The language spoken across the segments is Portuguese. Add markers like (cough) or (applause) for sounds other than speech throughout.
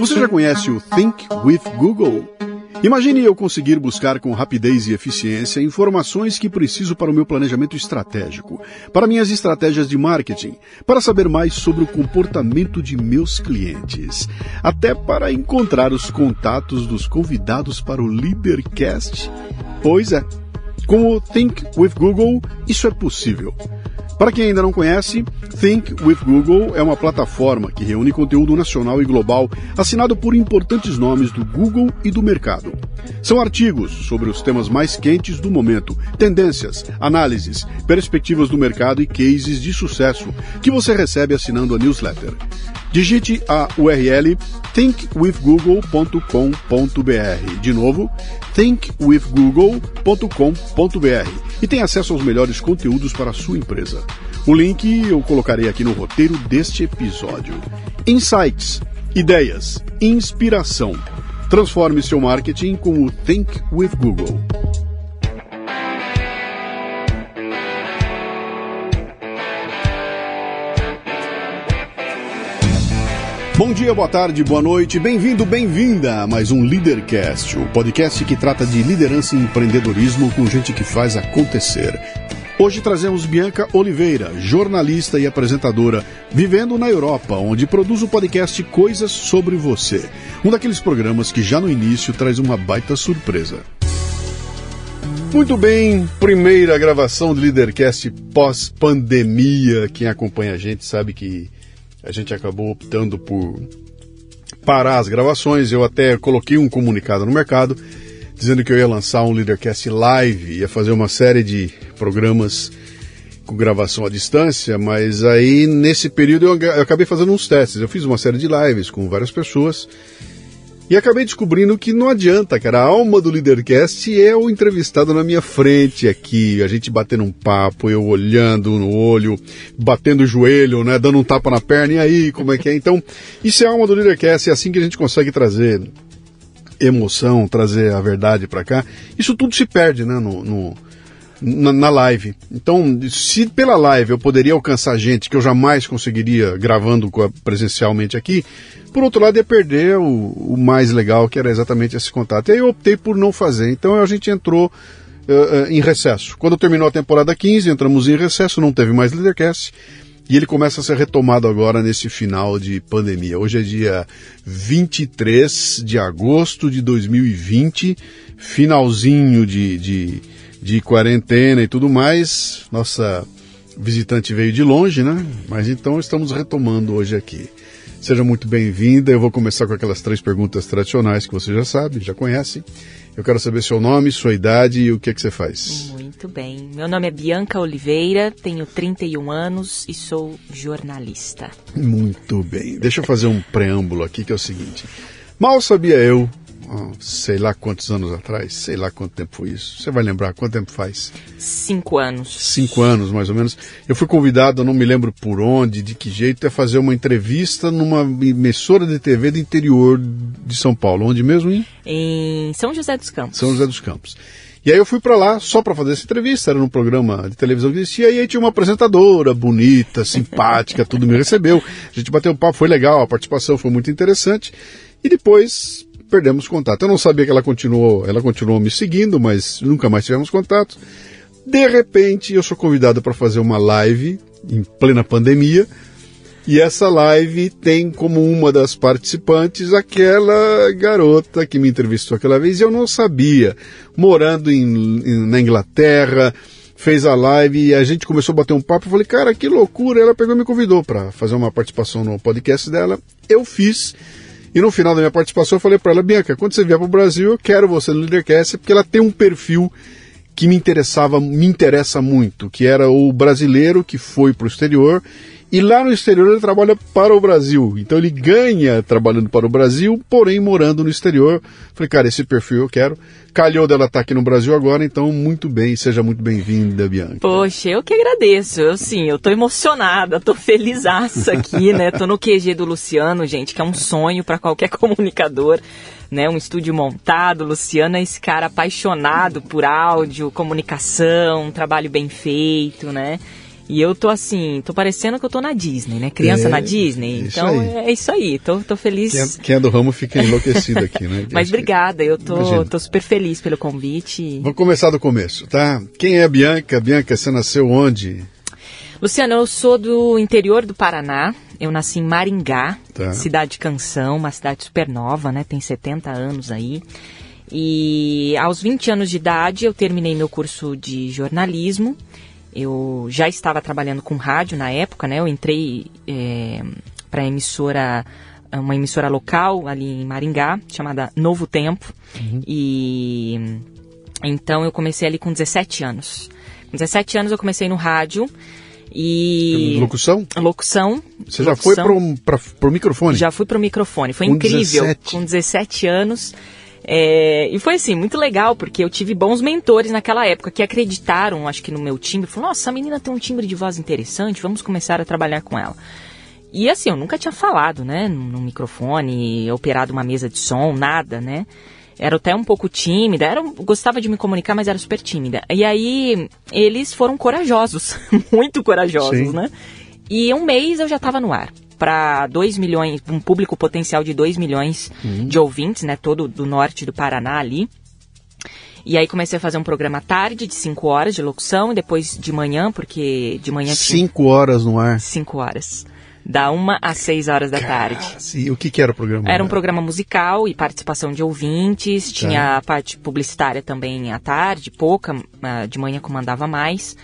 Você já conhece o Think with Google? Imagine eu conseguir buscar com rapidez e eficiência informações que preciso para o meu planejamento estratégico, para minhas estratégias de marketing, para saber mais sobre o comportamento de meus clientes, até para encontrar os contatos dos convidados para o Leadercast. Pois é, com o Think with Google, isso é possível. Para quem ainda não conhece, Think with Google é uma plataforma que reúne conteúdo nacional e global assinado por importantes nomes do Google e do mercado. São artigos sobre os temas mais quentes do momento, tendências, análises, perspectivas do mercado e cases de sucesso que você recebe assinando a newsletter. Digite a URL thinkwithgoogle.com.br. De novo, thinkwithgoogle.com.br e tem acesso aos melhores conteúdos para a sua empresa. O link eu colocarei aqui no roteiro deste episódio. Insights, ideias, inspiração. Transforme seu marketing com o Think with Google. Bom dia, boa tarde, boa noite, bem-vindo, bem-vinda a mais um Leadercast, o podcast que trata de liderança e empreendedorismo com gente que faz acontecer. Hoje trazemos Bianca Oliveira, jornalista e apresentadora, vivendo na Europa, onde produz o podcast Coisas sobre Você, um daqueles programas que já no início traz uma baita surpresa. Muito bem, primeira gravação do Leadercast pós-pandemia. Quem acompanha a gente sabe que a gente acabou optando por parar as gravações. Eu até coloquei um comunicado no mercado dizendo que eu ia lançar um Leadercast Live, ia fazer uma série de programas com gravação à distância, mas aí nesse período eu, eu acabei fazendo uns testes. Eu fiz uma série de lives com várias pessoas e acabei descobrindo que não adianta, cara. A alma do Leadercast é o entrevistado na minha frente aqui, a gente batendo um papo, eu olhando no olho, batendo o joelho, né, dando um tapa na perna, e aí, como é que é? Então, isso é a alma do Leadercast, é assim que a gente consegue trazer emoção, trazer a verdade para cá. Isso tudo se perde, né, no, no na, na, live. Então, se pela live eu poderia alcançar gente que eu jamais conseguiria gravando presencialmente aqui, por outro lado ia perder o, o mais legal, que era exatamente esse contato. E aí eu optei por não fazer. Então a gente entrou uh, uh, em recesso. Quando terminou a temporada 15, entramos em recesso, não teve mais Leadercast. E ele começa a ser retomado agora nesse final de pandemia. Hoje é dia 23 de agosto de 2020, finalzinho de, de de quarentena e tudo mais. Nossa visitante veio de longe, né? Mas então estamos retomando hoje aqui. Seja muito bem-vinda. Eu vou começar com aquelas três perguntas tradicionais que você já sabe, já conhece. Eu quero saber seu nome, sua idade e o que é que você faz. Muito bem. Meu nome é Bianca Oliveira, tenho 31 anos e sou jornalista. Muito bem. Deixa eu fazer um preâmbulo aqui que é o seguinte. Mal sabia eu sei lá quantos anos atrás, sei lá quanto tempo foi isso. Você vai lembrar quanto tempo faz? Cinco anos. Cinco anos, mais ou menos. Eu fui convidado, não me lembro por onde, de que jeito, a fazer uma entrevista numa emissora de TV do interior de São Paulo. Onde mesmo, hein? Em São José dos Campos. São José dos Campos. E aí eu fui para lá só para fazer essa entrevista, era num programa de televisão que existia, e aí tinha uma apresentadora bonita, simpática, (laughs) tudo me recebeu. A gente bateu um papo, foi legal, a participação foi muito interessante. E depois perdemos contato. Eu não sabia que ela continuou, ela continuou me seguindo, mas nunca mais tivemos contato. De repente, eu sou convidado para fazer uma live em plena pandemia. E essa live tem como uma das participantes aquela garota que me entrevistou aquela vez e eu não sabia. Morando em, em, na Inglaterra, fez a live e a gente começou a bater um papo. Eu falei, cara, que loucura. Ela pegou e me convidou para fazer uma participação no podcast dela. Eu fiz. E no final da minha participação eu falei para ela, Bianca, quando você vier para o Brasil, eu quero você no Leadercast, porque ela tem um perfil que me interessava, me interessa muito, que era o brasileiro que foi para o exterior e lá no exterior ele trabalha para o Brasil. Então ele ganha trabalhando para o Brasil, porém morando no exterior. Falei, cara, esse perfil eu quero. Calhou dela estar tá aqui no Brasil agora, então muito bem, seja muito bem-vinda, Bianca. Poxa, eu que agradeço. Eu sim, eu tô emocionada, tô felizaça aqui, né? Tô no QG do Luciano, gente, que é um sonho para qualquer (laughs) comunicador. Né, um estúdio montado, Luciano é esse cara apaixonado por áudio, comunicação, trabalho bem feito, né? E eu tô assim, tô parecendo que eu tô na Disney, né? Criança É, na Disney. então aí. é isso aí, tô, tô feliz. Quem é, quem é do ramo fica enlouquecido aqui, né? (laughs) Mas Acho obrigada, eu tô, Imagina. tô super feliz pelo convite. Vamos começar do começo, tá? Quem é a Bianca? Bianca, você nasceu onde? Luciano, eu sou do interior do Paraná. Eu nasci em Maringá, Tá. cidade de Canção, uma cidade super nova, né? Tem 70 anos aí. E aos 20 anos de idade eu terminei meu curso de jornalismo. Eu já estava trabalhando com rádio na época, né? Eu entrei para emissora, uma emissora local ali em Maringá, chamada Novo Tempo. E então eu comecei ali com 17 anos. Com 17 anos eu comecei no rádio e Locução? locução. Você já foi locução. pro, pra, pro microfone? Já fui pro microfone. Foi Com incrível. 17. Com 17 anos. É, e foi assim, muito legal, porque eu tive bons mentores naquela época que acreditaram, acho que no meu timbre. Falaram, nossa, essa menina tem um timbre de voz interessante, vamos começar a trabalhar com ela. E assim, eu nunca tinha falado, né, no, no microfone, operado uma mesa de som, nada, né. Era até um pouco tímida, era, gostava de me comunicar, mas era super tímida. E aí, eles foram corajosos, (laughs) muito corajosos, Sim. né. E um mês eu já estava no ar. Para 2 milhões, um público potencial de 2 milhões de ouvintes, né? Todo do norte do Paraná ali. E aí comecei a fazer um programa à tarde, de 5 horas de locução, e depois de manhã, porque de manhã tinha Cinco horas no ar. 5 horas. Da 1 às 6 horas da tarde. Ah, sim. O que, que era o programa? Era um programa musical e participação de ouvintes, tinha a parte publicitária também à tarde, pouca, ah, de manhã comandava mais.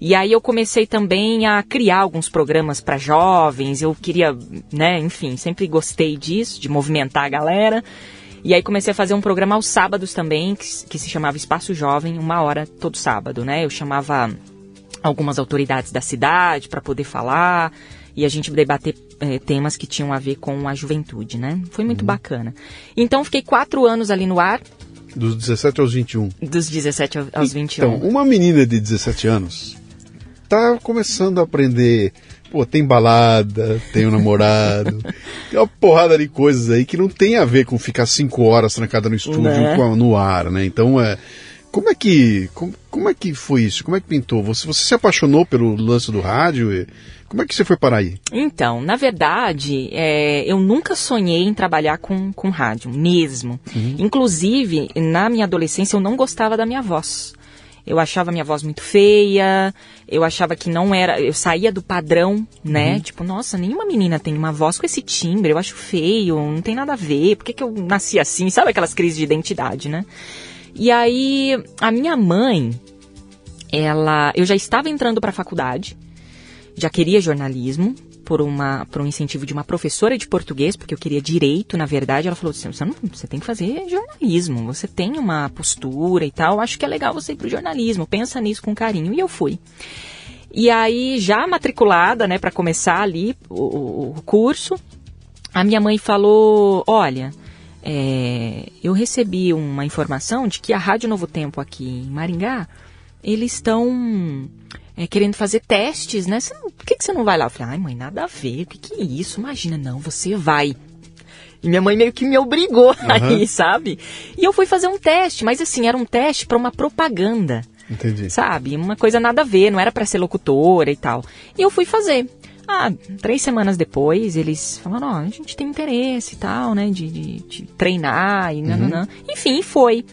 E aí eu comecei também a criar alguns programas para jovens, eu queria, né, enfim, sempre gostei disso, de movimentar a galera. E aí comecei a fazer um programa aos sábados também, que, que se chamava Espaço Jovem, uma hora todo sábado, né? Eu chamava algumas autoridades da cidade para poder falar e a gente debater eh, temas que tinham a ver com a juventude, né? Foi muito bacana. Então fiquei quatro anos ali no ar, Dos 17 aos 21. dos 17 ao- aos 21. Então, uma menina de 17 anos tá começando a aprender. Pô, tem balada, tem um namorado, (laughs) tem uma porrada de coisas aí que não tem a ver com ficar cinco horas trancada no estúdio Né? no ar, né? Então, é, como é que como, como é que foi isso? Como é que pintou? Você, você se apaixonou pelo lance do rádio? E como é que você foi parar aí? Então, na verdade, é, eu nunca sonhei em trabalhar com, com rádio, mesmo. Inclusive, na minha adolescência, eu não gostava da minha voz. Eu achava minha voz muito feia, eu achava que não era. Eu saía do padrão, né? Tipo, nossa, nenhuma menina tem uma voz com esse timbre, eu acho feio, não tem nada a ver, por que, que eu nasci assim? Sabe aquelas crises de identidade, né? E aí, a minha mãe, ela. Eu já estava entrando para a faculdade, já queria jornalismo por uma por um incentivo de uma professora de português porque eu queria direito na verdade. Ela falou assim você não você tem que fazer jornalismo você tem uma postura e tal. Acho que é legal você ir pro jornalismo pensa nisso com carinho. E eu fui. E aí já matriculada né para começar ali o, o- o curso a minha mãe falou olha é, eu recebi uma informação de que a Rádio Novo Tempo aqui em Maringá eles estão é, querendo fazer testes, né? Não- por que, que você não vai lá? Eu falei, ai mãe, nada a ver, o que, que é isso? Imagina, não, você vai. E minha mãe meio que me obrigou (laughs) aí, sabe? E eu fui fazer um teste, mas assim, era um teste para uma propaganda, Entendi. sabe? Uma coisa nada a ver, não era para ser locutora e tal. E eu fui fazer. Ah, três semanas depois, eles falaram, ó, a gente tem interesse e tal, né? De, de, de treinar e nananã. Enfim, foi.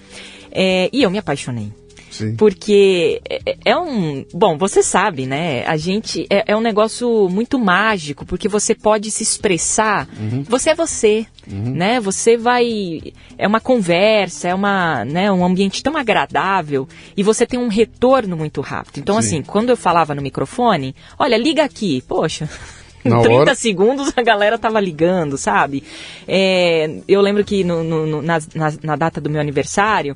É, e eu me apaixonei. Sim. Porque é- é um. Bom, você sabe, né? A gente. É, é um negócio muito mágico, porque você pode se expressar. Você é você, né? Você vai. É uma conversa, é uma, né, um ambiente tão agradável e você tem um retorno muito rápido. Então, Sim. assim, quando eu falava no microfone, olha, liga aqui, poxa. Em (laughs) Na (laughs) 30 hora. segundos a galera tava ligando, sabe? É, eu lembro que no- no- no- na, na- na data do meu aniversário,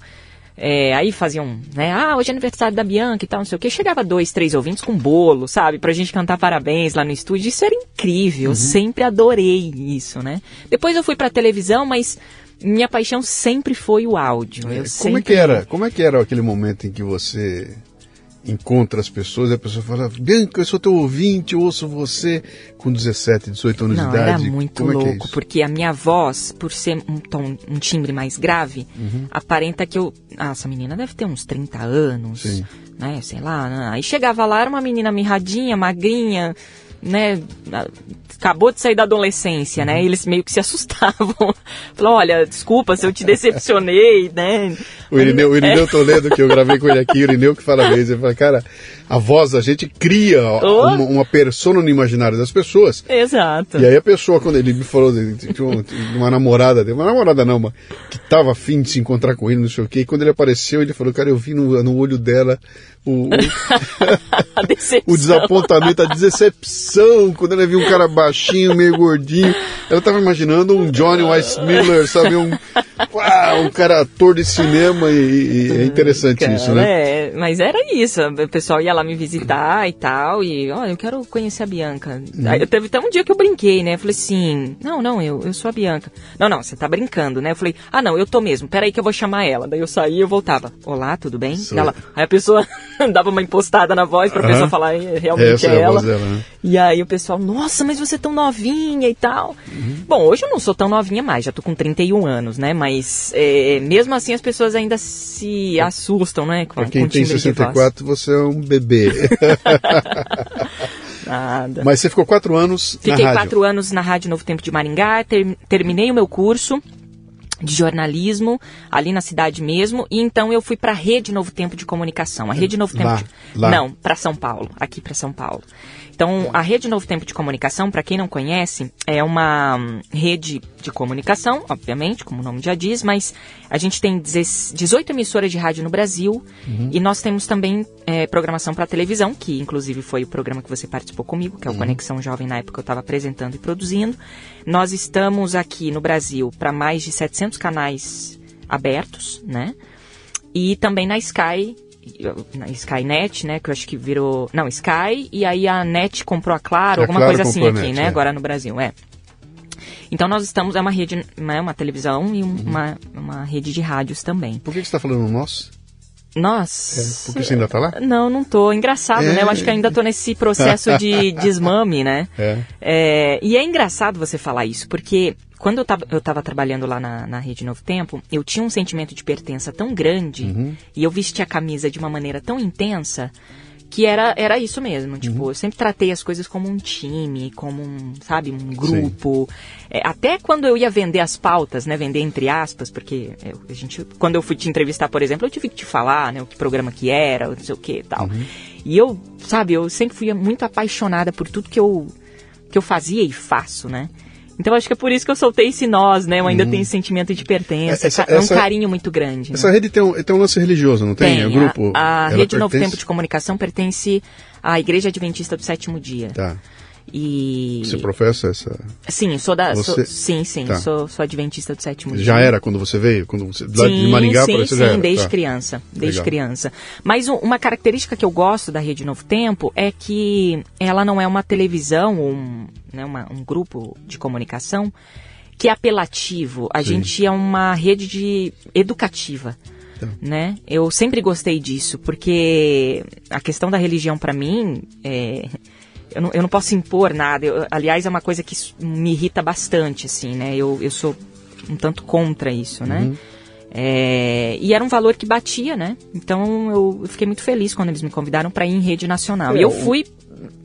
é, aí faziam, né? Ah, hoje é aniversário da Bianca e tal, não sei o que. Chegava dois, três ouvintes com bolo, sabe? Pra gente cantar parabéns lá no estúdio. Isso era incrível. Eu sempre adorei isso, né? Depois eu fui pra televisão, mas minha paixão sempre foi o áudio. Eu Como é sempre... que era? Como é que era aquele momento em que você encontra as pessoas e a pessoa fala, Bianca, eu sou teu ouvinte, eu ouço você com 17, 18 anos Não, de idade. era muito Como é é louco, isso? porque a minha voz, por ser um tom, um timbre mais grave, Uhum. aparenta que eu. Ah, essa menina deve ter uns 30 anos, Sim. né? Sei lá. né? Aí chegava lá, era uma menina mirradinha, magrinha, né? Acabou de sair da adolescência, Uhum. né? E eles meio que se (laughs) assustavam. Falaram, olha, desculpa se eu te decepcionei, né? O Irineu, o É. Irineu Toledo, que eu gravei com ele aqui, o Irineu que fala vez, ele fala, cara, a voz a gente cria Oh. uma, uma persona no imaginário das pessoas. Exato. E aí a pessoa, quando ele me falou de, uma, namorada dele, uma namorada não, uma, que tava afim de se encontrar com ele, não sei o quê, e quando ele apareceu, ele falou, cara, eu vi no, no olho dela o, o, (laughs) (laughs) o desapontamento, a decepção, quando ela viu um cara baixinho, meio gordinho. Ela tava imaginando um Johnny Weissmiller, sabe? Um, uau, um cara ator de cinema e, e é interessante Cara, isso, né? É, mas era isso. O pessoal ia lá me visitar e tal. E, olha, eu quero conhecer a Bianca. Uhum. Aí, teve até um dia que eu brinquei, né? Eu falei assim: não, não, eu, eu sou a Bianca. Não, não, você tá brincando, né? Eu falei: ah, não, eu tô mesmo. Peraí que eu vou chamar ela. Daí eu saía e eu voltava: olá, tudo bem? Sou ela, aí a pessoa (laughs) dava uma impostada na voz pra Aham. pessoa falar: "É, realmente Essa é, é a ela. voz dela, né? E aí o pessoal: nossa, mas você é tão novinha e tal. Bom, hoje eu não sou tão novinha mais, já tô com 31 anos, né? Mas é, mesmo assim as pessoas ainda se assustam, né? Com, Pra quem com tem timbre de voz. 64, você é um bebê. (laughs) Nada. Mas você ficou quatro anos Fiquei na rádio. quatro anos na Rádio Novo Tempo de Maringá, ter- terminei o meu curso de jornalismo ali na cidade mesmo e então eu fui para a Rede Novo Tempo de Comunicação. A Rede Novo Tempo Lá, de... lá. não, para São Paulo, aqui para São Paulo. Então, a Rede Novo Tempo de Comunicação, para quem não conhece, é uma hum, rede de comunicação, obviamente, como o nome já diz, mas a gente tem 10 18 emissoras de rádio no Brasil e nós temos também é, programação para televisão, que inclusive foi o programa que você participou comigo, que é o Conexão Jovem, na época eu estava apresentando e produzindo. Nós estamos aqui no Brasil para mais de 700 canais abertos, né? E também na Sky, Skynet, né? Que eu acho que virou. Não, Sky, e aí a Net comprou a Claro, A alguma Claro coisa assim aqui, Net, né? é. Agora no Brasil, é. Então nós estamos, é uma rede, né, uma televisão e um- Uhum. uma, uma rede de rádios também. Por que que você está falando nós? Nossa. É, porque você ainda tá lá? Não, não tô. Engraçado, É. né? Eu acho que ainda tô nesse processo de (laughs) desmame, né? É. É, e é engraçado você falar isso, porque quando eu tava, eu tava trabalhando lá na, na Rede Novo Tempo, eu tinha um sentimento de pertença tão grande Uhum. e eu vestia a camisa de uma maneira tão intensa que era, era isso mesmo. Uhum. Tipo, eu sempre tratei as coisas como um time, como um, sabe, um grupo. É, até quando eu ia vender as pautas, né? Vender entre aspas, porque eu- a gente, quando eu fui te entrevistar, por exemplo, eu tive que te falar, né? O que programa que era, não sei o que e tal. Uhum. E eu, sabe, eu sempre fui muito apaixonada por tudo que eu, que eu fazia e faço, né? Então acho que é por isso que eu soltei esse nós, né? Eu ainda tenho esse sentimento de pertença. Essa- é um essa- carinho muito grande. Essa né? rede tem um, tem um lance religioso, não tem? Tem, o grupo. a, a Rede Novo pertence? Tempo de Comunicação pertence à Igreja Adventista do Sétimo Dia. Tá. E Você professa essa. sim, sou da, sou- Você- sim, sim, Tá. sou, sou Adventista do Sétimo Dia. Já era quando você veio? Quando você, Sim, de Maringá sim, para você sim, já era? desde Tá. criança, desde Legal. criança. Mas um- uma característica que eu gosto da Rede Novo Tempo é que ela não é uma televisão ou um, né, uma- um grupo de comunicação que é apelativo. A Sim. gente é uma rede de educativa. Tá. Né? Eu sempre gostei disso, porque a questão da religião para mim é, eu não, eu não posso impor nada. Eu- aliás, é uma coisa que me irrita bastante, assim, né? Eu, eu sou um tanto contra isso, né? Uhum. É, e era um valor que batia, né? Então eu, fiquei muito feliz quando eles me convidaram para ir em rede nacional. É, e eu o- fui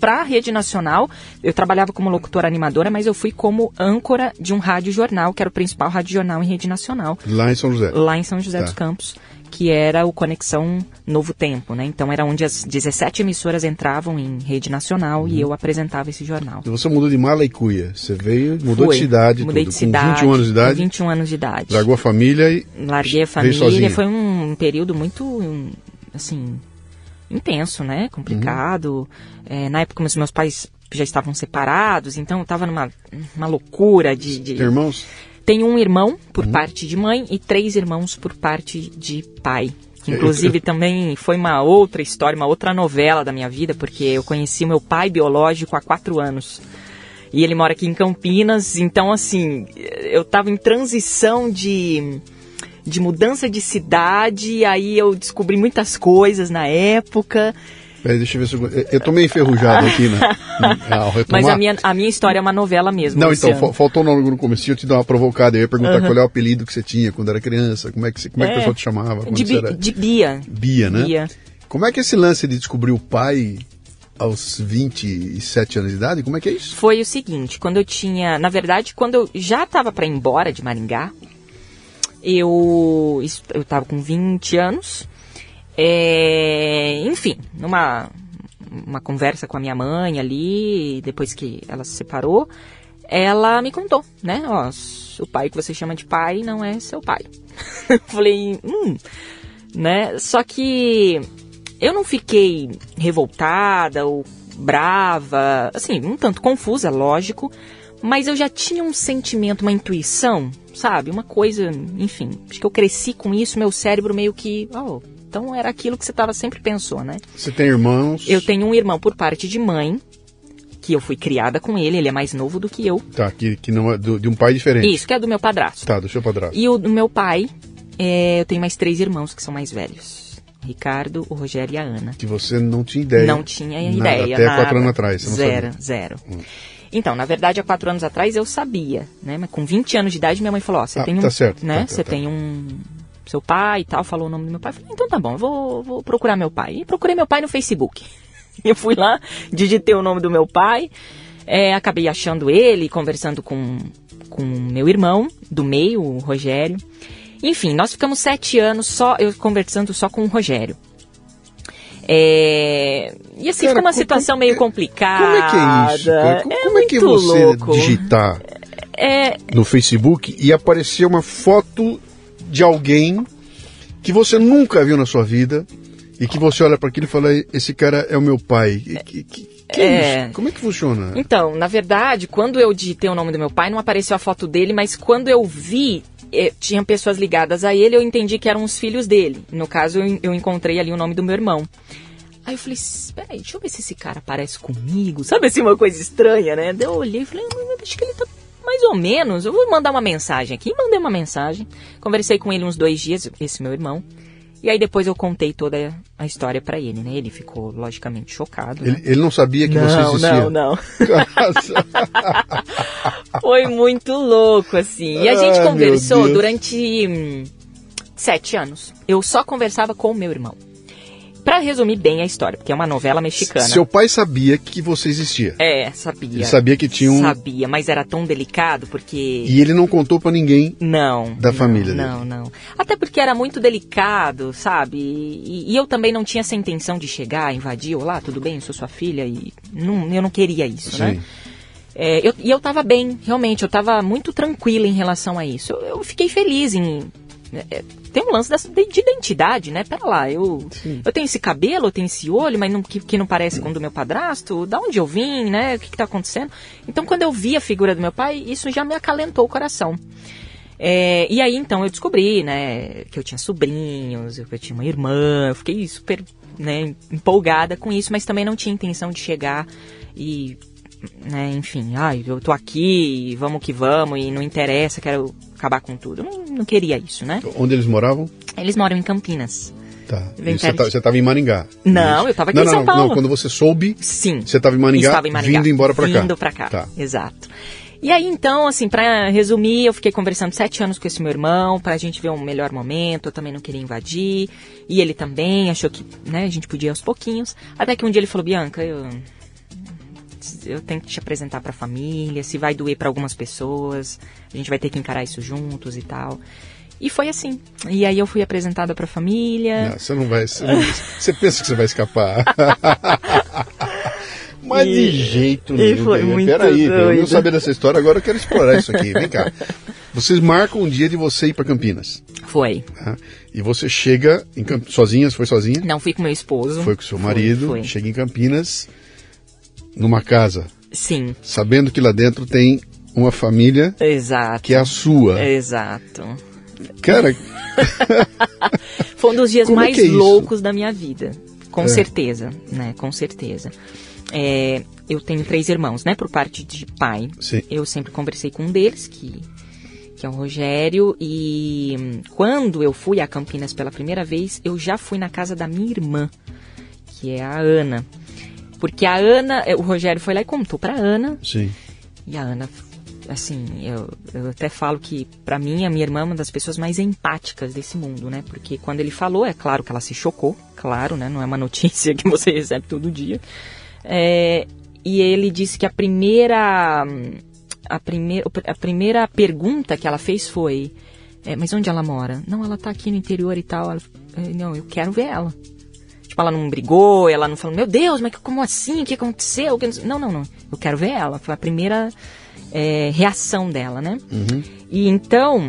para a rede nacional. Eu trabalhava como locutora animadora, mas eu fui como âncora de um rádio jornal, que era o principal rádio jornal em rede nacional, Lá em São José. lá em São José Tá. dos Campos, que era o Conexão Novo Tempo, né? Então era onde as 17 emissoras entravam em rede nacional Uhum. e eu apresentava esse jornal. E Você mudou de mala e cuia. Você veio, mudou Fui. de cidade, Mudei tudo. de com cidade. 21 anos de com idade, 21 anos de idade. largou a família e. Larguei a família, foi um período muito, assim, intenso, né? Complicado. É, na época, os meus pais já estavam separados, então eu tava numa uma loucura de... de... Irmãos? Tenho um irmão por parte de mãe e três irmãos por parte de pai. Que, inclusive também foi uma outra história, uma outra novela da minha vida, porque eu conheci meu pai biológico há quatro anos. E ele mora aqui em Campinas, então assim, eu tava em transição de, de mudança de cidade, e aí eu descobri muitas coisas na época. Peraí, deixa eu ver se eu... Eu tô meio enferrujado aqui, né? (laughs) Ao retomar. Mas a minha, a minha história é uma novela mesmo. Não, Luciano. então, fa- faltou no, no começo, eu te dar uma provocada. Eu ia perguntar qual é o apelido que você tinha quando era criança, como é que, você- como é que o É, pessoal te chamava de, Bi- era... de Bia. Bia, né? Bia. Como é que é esse lance de descobrir o pai aos 27 anos de idade? Como é que é isso? Foi o seguinte, quando eu tinha, na verdade, quando eu já estava para ir embora de Maringá, eu estava com 20 anos. É, enfim, numa uma conversa com a minha mãe ali, depois que ela se separou, ela me contou, né? Ó, o pai que você chama de pai não é seu pai. (laughs) Eu Falei, hum, né? Só que eu não fiquei revoltada ou brava, assim, um tanto confusa, lógico, mas eu já tinha um sentimento, uma intuição, sabe? Uma coisa, enfim, acho que eu cresci com isso, meu cérebro meio que, oh, então era aquilo que você tava sempre pensou, né? Você tem irmãos? Eu tenho um irmão por parte de mãe, que eu fui criada com ele, ele é mais novo do que eu. Tá, que, que não é do- de um pai diferente. Isso, que é do meu padrasto. Tá, do seu padrasto. E o do meu pai, é, eu tenho mais três irmãos que são mais velhos. Ricardo, o Rogério e a Ana. Que você não tinha ideia. Não tinha nada, ideia. Até nada. quatro anos atrás, você não Zero, sabia. Hum. zero. Então, na verdade, há quatro anos atrás eu sabia, né? Mas com 20 anos de idade, minha mãe falou, ó, você Ah, tem um... tá certo, Né? tá, tá, você tá. tem um... Seu pai e tal, falou o nome do meu pai. Eu falei, então tá bom, eu vou, vou procurar meu pai. E procurei meu pai no Facebook. (laughs) Eu fui lá, digitei o nome do meu pai, é, acabei achando ele, conversando com com meu irmão do meio, o Rogério. Enfim, nós ficamos sete anos só, eu conversando só com o Rogério. É, E assim, Cara, fica uma co- situação como- meio complicada. Como é que é isso? cara? Como, como é que você louco. digitar É, no Facebook e aparecer uma foto de alguém que você nunca viu na sua vida e que você olha para aquilo e fala: esse cara é o meu pai. E que, que, que é É. isso? Como é que funciona? Então, na verdade, quando eu digitei o nome do meu pai, não apareceu a foto dele, mas quando eu vi, eh, tinha pessoas ligadas a ele, eu entendi que eram os filhos dele. No caso, eu, eu encontrei ali o nome do meu irmão. Aí eu falei, peraí, deixa eu ver se esse cara parece comigo. Sabe assim, uma coisa estranha, né? Daí eu olhei e falei, "Hum, acho que ele tá mais ou menos. Eu vou mandar uma mensagem aqui. Mandei uma mensagem. Conversei com ele uns dois dias, esse meu irmão. E aí depois eu contei toda a história pra ele, né? Ele ficou, logicamente, chocado. né? Ele, ele não sabia que você não, existia. não, não. (laughs) Foi muito louco, assim. E a gente Ai, conversou durante hum, sete anos. Eu só conversava com o meu irmão. Pra resumir bem a história, porque é uma novela mexicana. Seu pai sabia que você existia. É, sabia. Ele sabia que tinha um. Sabia, mas era tão delicado porque. E ele não contou pra ninguém. Não. Da não, família dele. Não, não. Até porque era muito delicado, sabe? E, e eu também não tinha essa intenção de chegar, invadir, olá, tudo bem, eu sou sua filha, e não, eu não queria isso, né? Sim. É, eu- e eu tava bem, realmente, eu tava muito tranquila em relação a isso. Eu, eu fiquei feliz em. É, tem um lance dessa- de, de identidade, né? Pera lá, eu, eu tenho esse cabelo, eu tenho esse olho, mas não, que, que não parece com o do meu padrasto. Da onde eu vim, né? O que, que tá acontecendo? Então, quando eu vi a figura do meu pai, isso já me acalentou o coração. É, e aí, então, eu descobri, né, que eu tinha sobrinhos, que eu tinha uma irmã, eu fiquei super, né, empolgada com isso, mas também não tinha intenção de chegar e, né, enfim, ai, eu tô aqui, vamos que vamos, e não interessa, quero acabar com tudo. Eu não, não queria isso, né? Onde eles moravam? Eles moram em Campinas. Tá. Você, tá, você tava em Maringá. Não, Isso. eu tava aqui não, em não, São não, Paulo. Não, quando você soube, Sim. você tava em Maringá, Estava em Maringá. vindo embora pra cá. Vindo pra cá. Tá. Exato. E aí, então, assim, pra resumir, eu fiquei conversando sete anos com esse meu irmão, pra gente ver um melhor momento, eu também não queria invadir, e ele também achou que, né, a gente podia ir aos pouquinhos, até que um dia ele falou, Bianca, eu, eu tenho que te apresentar pra família, se vai doer pra algumas pessoas, a gente vai ter que encarar isso juntos e tal. E foi assim. E aí eu fui apresentada pra família. Não, você não vai. Você, não- você pensa que você vai escapar. (laughs) Mas de E- jeito e nenhum. foi muito Peraí, eu não sabia dessa história, agora eu quero explorar isso aqui. Vem cá. Vocês marcam um dia de você ir para Campinas. Foi. tá? E você chega em Camp... sozinha, você foi sozinha? Não fui com meu esposo. Foi com seu Foi, marido, foi. chega em Campinas, numa casa, Sim, sabendo que lá dentro tem uma família exato. que é a sua. Exato. Cara, (laughs) Foi um dos dias Como é mais é isso? loucos da minha vida. Com É. certeza, né? Com certeza. É, eu tenho três irmãos, né? Por parte de pai. Sim. Eu sempre conversei com um deles, que, que é o Rogério. E quando eu fui a Campinas pela primeira vez, eu já fui na casa da minha irmã, que é a Ana. Porque a Ana, eh, o Rogério foi lá e contou pra Ana. Sim. E a Ana, assim, eu, eu até falo que pra mim a minha irmã é uma das pessoas mais empáticas desse mundo, né? Porque quando ele falou, é claro que ela se chocou, claro, né? Não é uma (laughs) notícia que você recebe todo dia. É, e ele disse que a primeira a primeira a primeira pergunta que ela fez foi é, mas onde ela mora? Não, ela tá aqui no interior e tal. Ela, "É, não, eu quero ver ela. Tipo, ela não brigou, ela não falou, meu Deus, mas como assim? O que aconteceu? Não- Não, não. Eu quero ver ela. Foi a primeira é, reação dela, né? E então,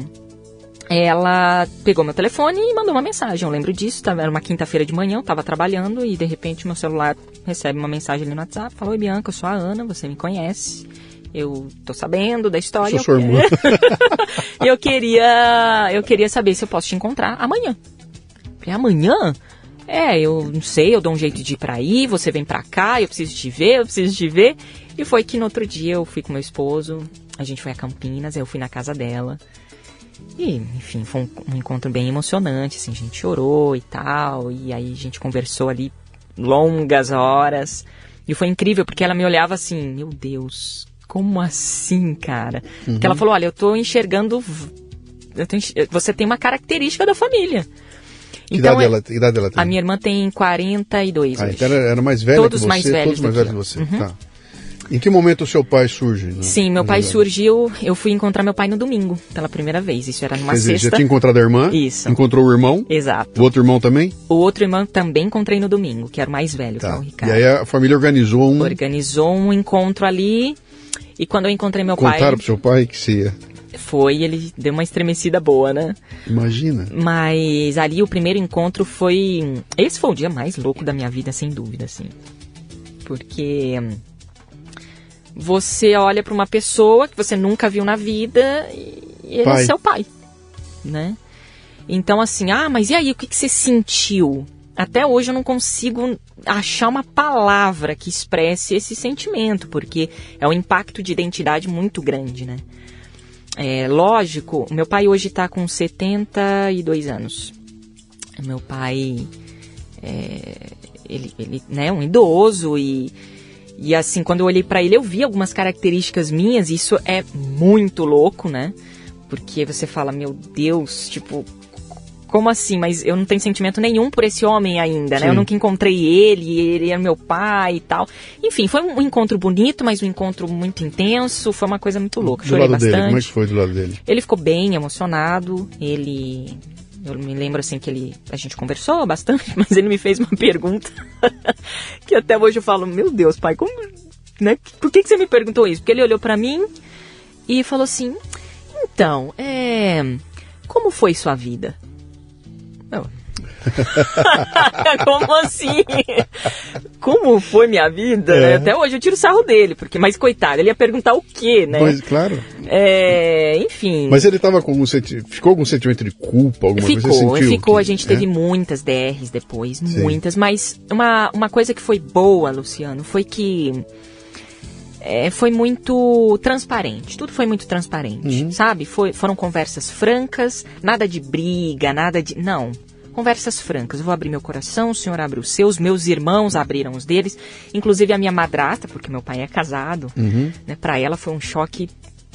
ela pegou meu telefone e mandou uma mensagem. Eu lembro disso, tava- era uma quinta-feira de manhã, eu tava trabalhando e de repente meu celular recebe uma mensagem ali no WhatsApp. Falou, oi Bianca, eu sou a Ana, você me conhece. Eu tô sabendo da história. Sou sua eu- irmã. e eu queria, (laughs) eu queria saber se eu posso te encontrar amanhã. Falei, amanhã? É, eu não sei, eu dou um jeito de ir pra aí, você vem pra cá, eu preciso te ver, eu preciso te ver. E foi que no outro dia eu fui com meu esposo, a gente foi a Campinas, eu fui na casa dela. E, enfim, foi um, um encontro bem emocionante, assim, a gente chorou e tal, e aí a gente conversou ali longas horas. E foi incrível, porque ela me olhava assim, meu Deus, como assim, cara? Porque ela falou, olha, eu tô enxergando... eu tô enx- você tem uma característica da família. Que idade, é- ela, que idade ela tem? a minha irmã tem 42 Ah, hoje. então era, era mais velha Todos que você? mais velhos todos mais do que velhos que você. Tá. Em que momento o seu pai surge? né? Sim, meu pai surgiu, eu fui encontrar meu pai no domingo, pela primeira vez. Isso era numa Quer dizer, já sexta. tinha encontrado a irmã? Isso. Encontrou o irmão? Exato. O outro irmão também? O outro irmão também encontrei no domingo, que era o mais velho, que é Tá. o E Ricardo. aí a família organizou um. Organizou um encontro ali. E quando eu encontrei meu Contaram pai, pro seu pai que se. Foi, ele deu uma estremecida boa, né? Imagina. Mas ali o primeiro encontro foi. Esse foi o dia mais louco da minha vida, sem dúvida, assim. Porque você olha pra uma pessoa que você nunca viu na vida e ele Pai. é seu pai, né? Então, assim, ah, mas e aí, o que, que você sentiu? Até hoje eu não consigo achar uma palavra que expresse esse sentimento, porque é um impacto de identidade muito grande, né? É, lógico, meu pai hoje tá com 72 anos. Meu pai, é, ele, ele né, um idoso e, e assim, quando eu olhei pra ele, eu vi algumas características minhas, e isso é muito louco, né? Porque você fala, meu Deus, tipo, como assim? Mas eu não tenho sentimento nenhum por esse homem ainda, né? Sim. Eu nunca encontrei ele, ele era meu pai e tal. Enfim, foi um encontro bonito, mas um encontro muito intenso, foi uma coisa muito louca. Do Chorei lado dele, bastante. como é que foi do lado dele? Ele ficou bem emocionado, ele. Eu me lembro assim que ele. A gente conversou bastante, (laughs) mas ele me fez uma pergunta (laughs) que até hoje eu falo, meu Deus, pai, como. Né? Por que, que você me perguntou isso? Porque ele olhou pra mim e falou assim: Então, é. Como foi sua vida? Eu, (laughs) Como assim? Como foi minha vida? né? É. Até hoje eu tiro sarro dele, porque, mas coitado, ele ia perguntar o quê, né? Pois, claro. É, enfim. Mas ele tava com algum. Ficou algum sentimento de culpa, alguma coisa? Ficou, sentiu ficou. que- A gente é? teve muitas DRs depois, Sim. muitas. Mas uma, uma coisa que foi boa, Luciano, foi que é, foi muito transparente. Tudo foi muito transparente, Uhum. sabe? Foi, foram conversas francas, nada de briga, nada de. Não. Conversas francas. Eu vou abrir meu coração, o senhor abre os seus, meus irmãos abriram os deles, inclusive a minha madrasta, porque meu pai é casado. Uhum. Né, para ela foi um choque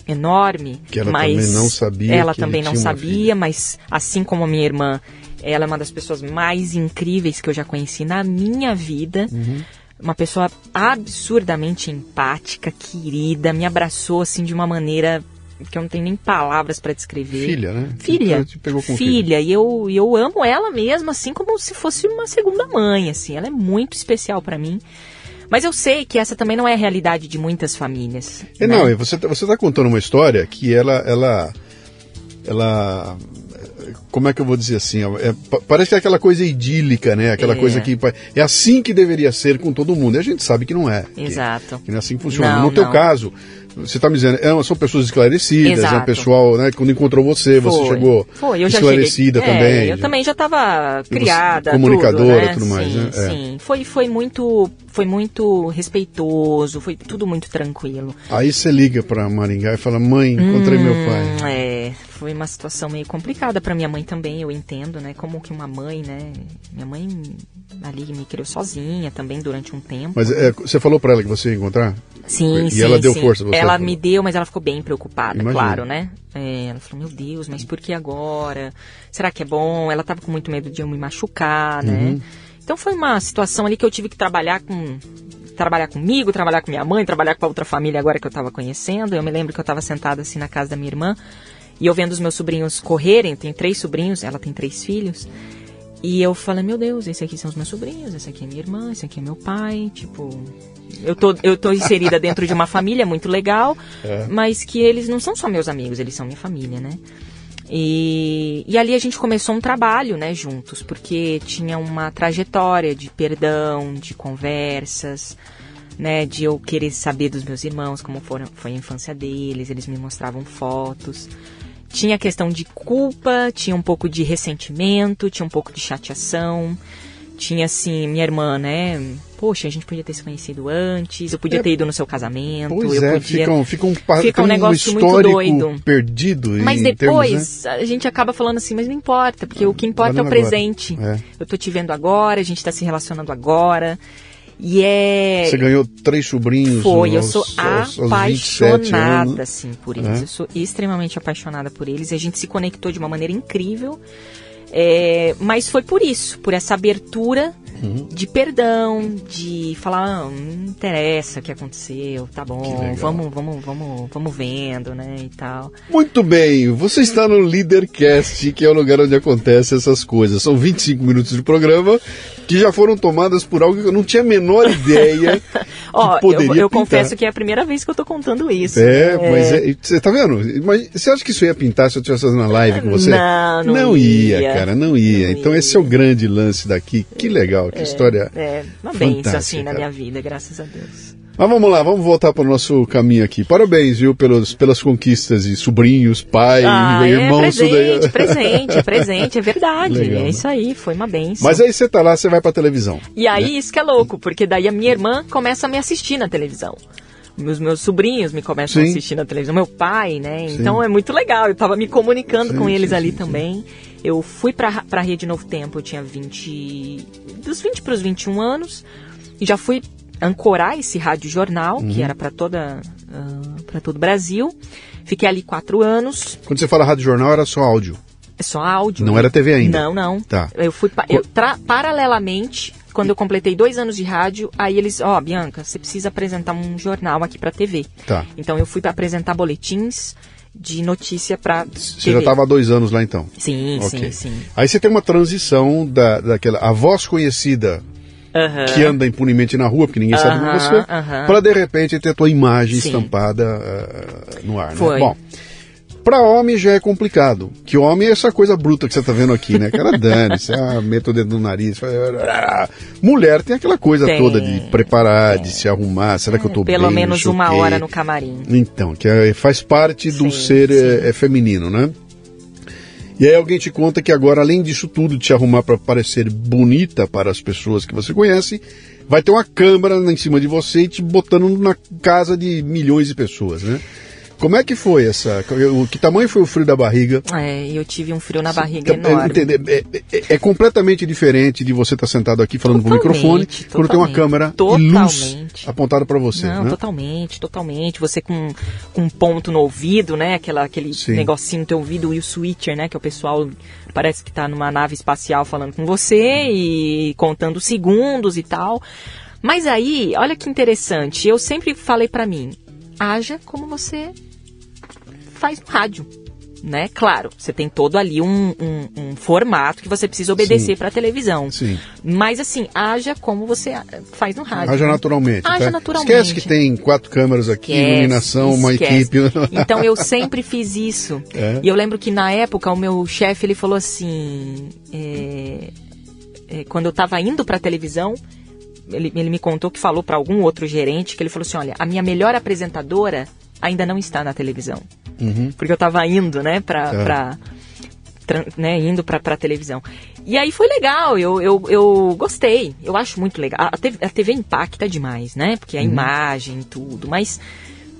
enorme. Que ela mas também não sabia Ela também não sabia, mas assim como a minha irmã, ela é uma das pessoas mais incríveis que eu já conheci na minha vida. Uhum. Uma pessoa absurdamente empática, querida, me abraçou assim de uma maneira que eu não tenho nem palavras para descrever. Filha, né? Filha. Pegou com filha. E eu, eu amo ela mesmo, assim como se fosse uma segunda mãe, assim. Ela é muito especial para mim. Mas eu sei que essa também não é a realidade de muitas famílias. É, né? não, e você, tá- você tá contando uma história que ela, ela, ela, como é que eu vou dizer assim? é, pa- parece que é aquela coisa idílica, né? Aquela É. coisa que é assim que deveria ser com todo mundo. E a gente sabe que não é. que- Exato. Que não é assim que funciona. Não, no teu não. caso, você está me dizendo, é, são pessoas esclarecidas, Exato. é um pessoal, né, quando encontrou você, você Foi. chegou Foi, eu já esclarecida cheguei. também. É, eu também já estava criada, comunicadora, tudo, né? tudo mais, sim, né? É. Sim, foi, foi muito, foi muito respeitoso, foi tudo muito tranquilo. Aí você liga para Maringá e fala, mãe, encontrei meu pai. Hum, É, foi uma situação meio complicada para minha mãe também, eu entendo, né? Como que uma mãe, né? Minha mãe ali me criou sozinha também durante um tempo. Mas é, você falou para ela que você ia encontrar? Sim, E sim. ela deu sim. força pra você? Ela me deu, mas ela ficou bem preocupada, Imagino. claro, né? É, ela falou, meu Deus, mas por que agora? Será que é bom? Ela tava com muito medo de eu me machucar, né? Uhum. Então foi uma situação ali que eu tive que trabalhar com trabalhar comigo, trabalhar com minha mãe, trabalhar com a outra família agora que eu tava conhecendo. Eu me lembro que eu tava sentada assim na casa da minha irmã e eu vendo os meus sobrinhos correrem, tem três sobrinhos, ela tem três filhos. E eu falei, meu Deus, esse aqui são os meus sobrinhos, esse aqui é minha irmã, esse aqui é meu pai, tipo, eu tô, eu tô inserida dentro de uma família muito legal, É. mas que eles não são só meus amigos, eles são minha família, né? E, e ali a gente começou um trabalho, né, juntos, porque tinha uma trajetória de perdão, de conversas, né, de eu querer saber dos meus irmãos, como foram, foi a infância deles, eles me mostravam fotos. Tinha questão de culpa, tinha um pouco de ressentimento, tinha um pouco de chateação. Tinha assim, minha irmã, né? Poxa, a gente podia ter se conhecido antes, eu podia É. ter ido no seu casamento, Pois eu é, podia. fica um, fica um, Fica um negócio muito doido. perdido Mas em termos, depois a gente acaba falando assim, mas não importa, porque o que importa é o presente. É. Eu tô te vendo agora, a gente tá se relacionando agora. E é. Você ganhou três sobrinhos Foi, eu aos- sou aos- aos 27 apaixonada, assim, por eles. É? Eu sou extremamente apaixonada por eles. E a gente se conectou de uma maneira incrível. É, mas foi por isso, por essa abertura Uhum. de perdão, de falar, ah, não interessa o que aconteceu, tá bom, vamos, vamos, vamos, vamos vendo, né, e tal. Muito bem, você está no Leadercast, que é o lugar onde acontecem essas coisas. São 25 minutos de programa que já foram tomadas por algo que eu não tinha a menor (laughs) ideia (laughs) Ó, que poderia eu, eu pintar. confesso que é a primeira vez que eu tô contando isso. É, mas é- você tá vendo? Mas você acha que isso ia pintar se eu estivesse fazendo uma live com você? Não, não Não ia, ia. cara, não ia. Não então ia. esse é o grande lance daqui. Que legal, que história. É, uma benção fantástica, assim na cara. minha vida, graças a Deus. Mas vamos lá, vamos voltar para o nosso caminho aqui. Parabéns, viu, pelos, pelas conquistas de sobrinhos, pai, Ah, irmãos, é tudo aí. presente, presente, presente, é verdade. Legal, é né? isso aí, foi uma benção. Mas aí você tá lá, você vai pra televisão. E aí, isso que é louco, porque daí a minha irmã começa a me assistir na televisão. Os meus sobrinhos me começam Sim. a assistir na televisão, meu pai, né? Sim. Então é muito legal. Eu tava me comunicando Sim, com eles ali também. Eu fui pra, pra Rede Novo Tempo, eu tinha 20. dos 20 pros 21 anos. E já fui ancorar esse rádio jornal, Uhum. que era pra toda. para todo o Brasil. Fiquei ali quatro anos. Quando você fala rádio jornal, era só áudio. É só áudio. Não era TV ainda. Não, não. Tá. Eu fui pa- eu paralelamente, quando eu completei dois anos de rádio, aí eles, ó, Bianca, você precisa apresentar um jornal aqui pra TV. Tá. Então eu fui pra apresentar boletins de notícia pra Você já estava há dois anos lá então. Sim, Ok. sim, sim. Aí você tem uma transição da, daquela. A voz conhecida Aham. que anda impunemente na rua, porque ninguém sabe quem Aham, você, aham. para de repente ter a tua imagem Sim. estampada ah, no ar. Né? Foi. Bom, para homem já é complicado, que homem é essa coisa bruta que você tá vendo aqui, né? Cara, (laughs) dane-se, ah, mete o dedo no nariz. faz- ah. Mulher tem aquela coisa Tem, toda de preparar, de se arrumar, será que eu tô Pelo bem? menos não sei o uma hora no camarim. Então, que é- faz parte do Sim, ser é, é feminino, né? E aí alguém te conta que agora, além disso tudo, de te arrumar para parecer bonita para as pessoas que você conhece, vai ter uma câmera em cima de você e te botando na casa de milhões de pessoas, né? Como é que foi essa? o- Que tamanho foi o frio da barriga? É, eu tive um frio na barriga Então, é, enorme. entender, é, é- é completamente diferente de você estar sentado aqui falando com o Totalmente, microfone, quando tem uma totalmente. câmera e luz Totalmente. apontada para você, Não, né? totalmente, totalmente. Você com, com um ponto no ouvido, né? Aquela, aquele Sim. negocinho no teu ouvido, e o switcher, né? Que o pessoal parece que tá numa nave espacial falando com você e contando segundos e tal. Mas aí, olha que interessante. Eu sempre falei pra mim, haja como você faz no rádio. Né? Claro, você tem todo ali um, um- um formato que você precisa obedecer Sim. pra televisão. Sim. Mas assim, haja como você faz no rádio. Haja né? naturalmente. Haja tá? naturalmente. Esquece que tem quatro câmeras aqui, Esquece, iluminação, uma esquece. equipe. (laughs) Então eu sempre fiz isso. É? E eu lembro que na época o meu chefe ele falou assim, é, é, quando eu tava indo pra televisão, ele, ele me contou que falou pra algum outro gerente que ele falou assim, olha, a minha melhor apresentadora ainda não está na televisão. Uhum. Porque eu estava indo, né, pra, é. pra né, indo pra, pra televisão. E aí foi legal, eu, eu, eu gostei, eu acho muito legal. A TV, a TV impacta demais, né? Porque a uhum. imagem, tudo, mas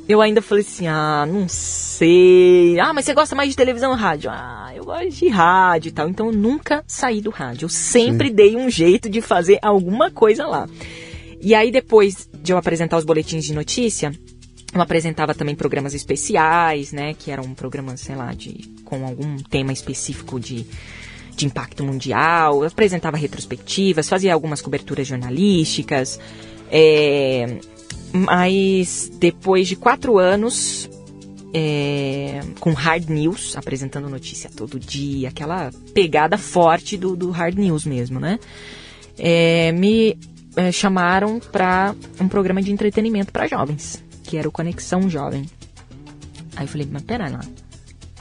eu ainda falei assim, ah, não sei. Ah, mas você gosta mais de televisão ou rádio? Ah, eu gosto de rádio e tal. Então eu nunca saí do rádio. Eu sempre Sim. dei um jeito de fazer alguma coisa lá. E aí depois de eu apresentar os boletins de notícia, eu apresentava também programas especiais, né? Que eram programas, sei lá, de, com algum tema específico de, de impacto mundial. Eu apresentava retrospectivas, fazia algumas coberturas jornalísticas. É, mas depois de quatro anos é, com hard news, apresentando notícia todo dia, aquela pegada forte do, do hard news mesmo, né? É, me é, chamaram para um programa de entretenimento para jovens que era o Conexão Jovem. Aí eu falei, mas pera lá.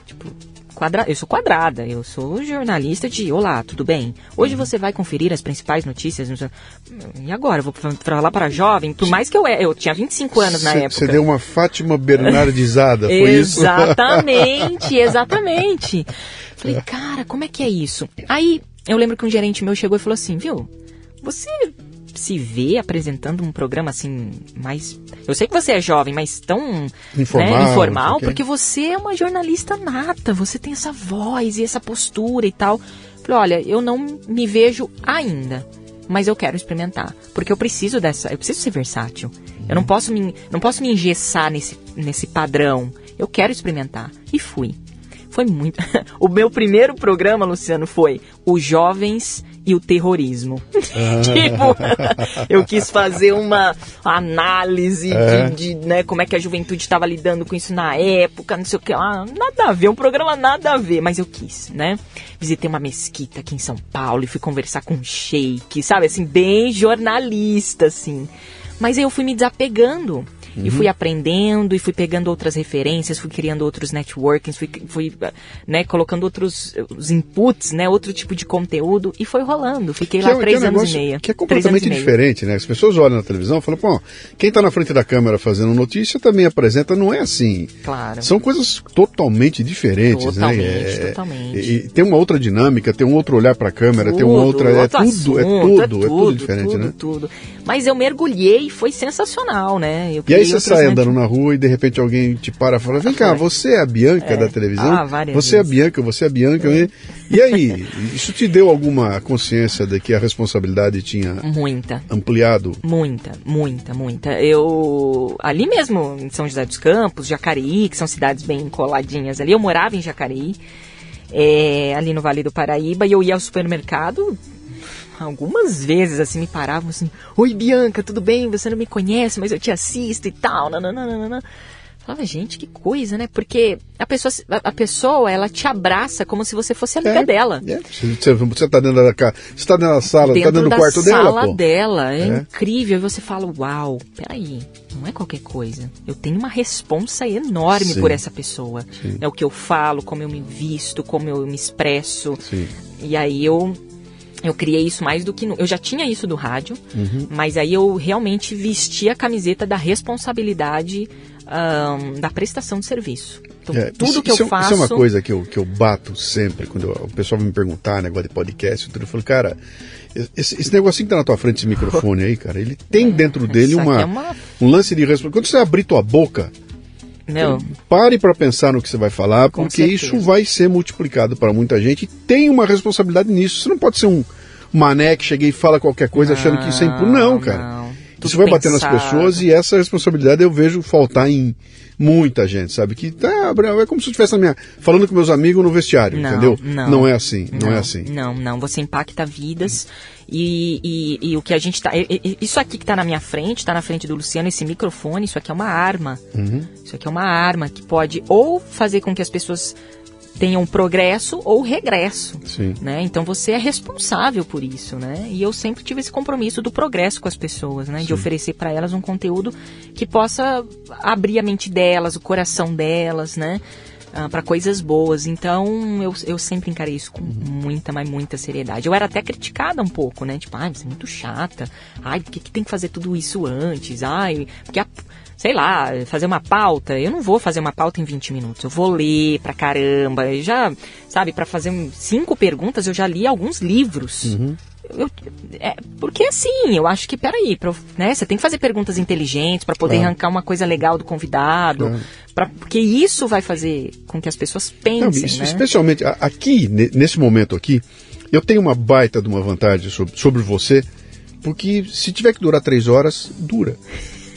Tipo, quadra... eu sou quadrada, eu sou jornalista de Olá, tudo bem? Hoje você vai conferir as principais notícias. E agora? Eu vou falar para jovem? Por mais que eu, eu tinha 25 anos na cê, época. Você deu uma Fátima Bernardizada, foi isso? Exatamente, (laughs) exatamente. Falei, cara, como é que é isso? Aí eu lembro que um gerente meu chegou e falou assim, viu? Você se vê apresentando um programa assim mais. Eu sei que você é jovem, mas tão informal, né, informal porque você é uma jornalista nata, você tem essa voz e essa postura e tal. Falei, olha, eu não me vejo ainda, mas eu quero experimentar, porque eu preciso dessa, eu preciso ser versátil. Eu não posso me, não posso me engessar nesse, nesse padrão. Eu quero experimentar e fui. Foi muito. (laughs) o meu primeiro programa, Luciano, foi Os Jovens e o terrorismo. (laughs) tipo, eu quis fazer uma análise é. de, de, né, como é que a juventude estava lidando com isso na época, não sei o que lá. Nada a ver, um programa nada a ver, mas eu quis, né? Visitei uma mesquita aqui em São Paulo e fui conversar com um sheik, sabe? Assim, bem jornalista, assim. Mas aí eu fui me desapegando Uhum. E fui aprendendo e fui pegando outras referências, fui criando outros networkings, fui, fui né, colocando outros os inputs, né, outro tipo de conteúdo e foi rolando. Fiquei que lá é, três é um anos e meio. Que é completamente diferente, né? As pessoas olham na televisão e falam, pô, quem está na frente da câmera fazendo notícia também apresenta, não é assim. Claro. São coisas totalmente diferentes, totalmente, né? É, totalmente. E, e, tem uma outra dinâmica, tem um outro olhar para a câmera, tudo, tem uma outra, é tudo, assunto, é tudo, é tudo, é tudo diferente, tudo, né? Tudo. Mas eu mergulhei e foi sensacional, né? Eu e aí você sai andando na rua e de repente alguém te para e fala: Vem cá, você é a Bianca é. da televisão? Ah, várias você vezes. é a Bianca, você é a Bianca. É. E aí, isso te deu alguma consciência de que a responsabilidade tinha muita ampliado? Muita, muita, muita. Eu ali mesmo em São José dos Campos, Jacareí, que são cidades bem coladinhas ali. Eu morava em Jacareí. É, ali no Vale do Paraíba, e eu ia ao supermercado algumas vezes assim me paravam assim: Oi Bianca, tudo bem? Você não me conhece, mas eu te assisto e tal. Nananana. Falava, gente, que coisa, né? Porque a pessoa, a pessoa, ela te abraça como se você fosse amiga é, dela. É. Você, você tá dentro da casa, você tá dentro da sala, dentro tá dentro do quarto dela, sala pô. dela. É, é, incrível. E você fala, uau, peraí, não é qualquer coisa. Eu tenho uma responsa enorme Sim. por essa pessoa. Sim. É o que eu falo, como eu me visto, como eu me expresso. Sim. E aí eu eu criei isso mais do que. No... Eu já tinha isso do rádio, uhum. mas aí eu realmente vesti a camiseta da responsabilidade um, da prestação de serviço. Então, é, tudo isso, que eu isso faço. Isso é uma coisa que eu, que eu bato sempre, quando eu, o pessoal me perguntar, negócio de podcast, tudo, eu falo, cara. Esse, esse negocinho que tá na tua frente, esse microfone aí, cara, ele tem (laughs) é, dentro dele uma, é uma... um lance de responsabilidade. Quando você abrir tua boca, não. Pare para pensar no que você vai falar, Com porque certeza. isso vai ser multiplicado para muita gente e tem uma responsabilidade nisso. Você não pode ser um mané que chega e fala qualquer coisa não, achando que isso é impo... Não, cara. Não. Isso vai bater nas pessoas e essa responsabilidade eu vejo faltar em muita gente, sabe? Que tá, é como se eu estivesse minha, falando com meus amigos no vestiário, não, entendeu? Não, não é assim, não, não, é assim. Não, não, você impacta vidas e, e, e o que a gente tá. Isso aqui que está na minha frente, está na frente do Luciano, esse microfone, isso aqui é uma arma. Uhum. Isso aqui é uma arma que pode ou fazer com que as pessoas tenham progresso ou regresso. Sim. Né? Então você é responsável por isso, né? E eu sempre tive esse compromisso do progresso com as pessoas, né? Sim. De oferecer para elas um conteúdo que possa abrir a mente delas, o coração delas, né? Ah, para coisas boas. Então eu, eu sempre encarei isso com muita, mas muita seriedade. Eu era até criticada um pouco, né? Tipo, ai, você é muito chata. Ai, por que, que tem que fazer tudo isso antes? Ai, porque a, sei lá, fazer uma pauta. Eu não vou fazer uma pauta em 20 minutos. Eu vou ler pra caramba. Eu já, sabe, para fazer cinco perguntas, eu já li alguns livros. Uhum. Eu, é, porque assim, eu acho que, peraí, pra, né, você tem que fazer perguntas inteligentes para poder Claro. arrancar uma coisa legal do convidado. Claro. Pra, porque isso vai fazer com que as pessoas Não, pensem, isso, né? especialmente aqui, ne- nesse momento aqui, eu tenho uma baita de uma vantagem sobre, sobre você, porque se tiver que durar três horas, dura.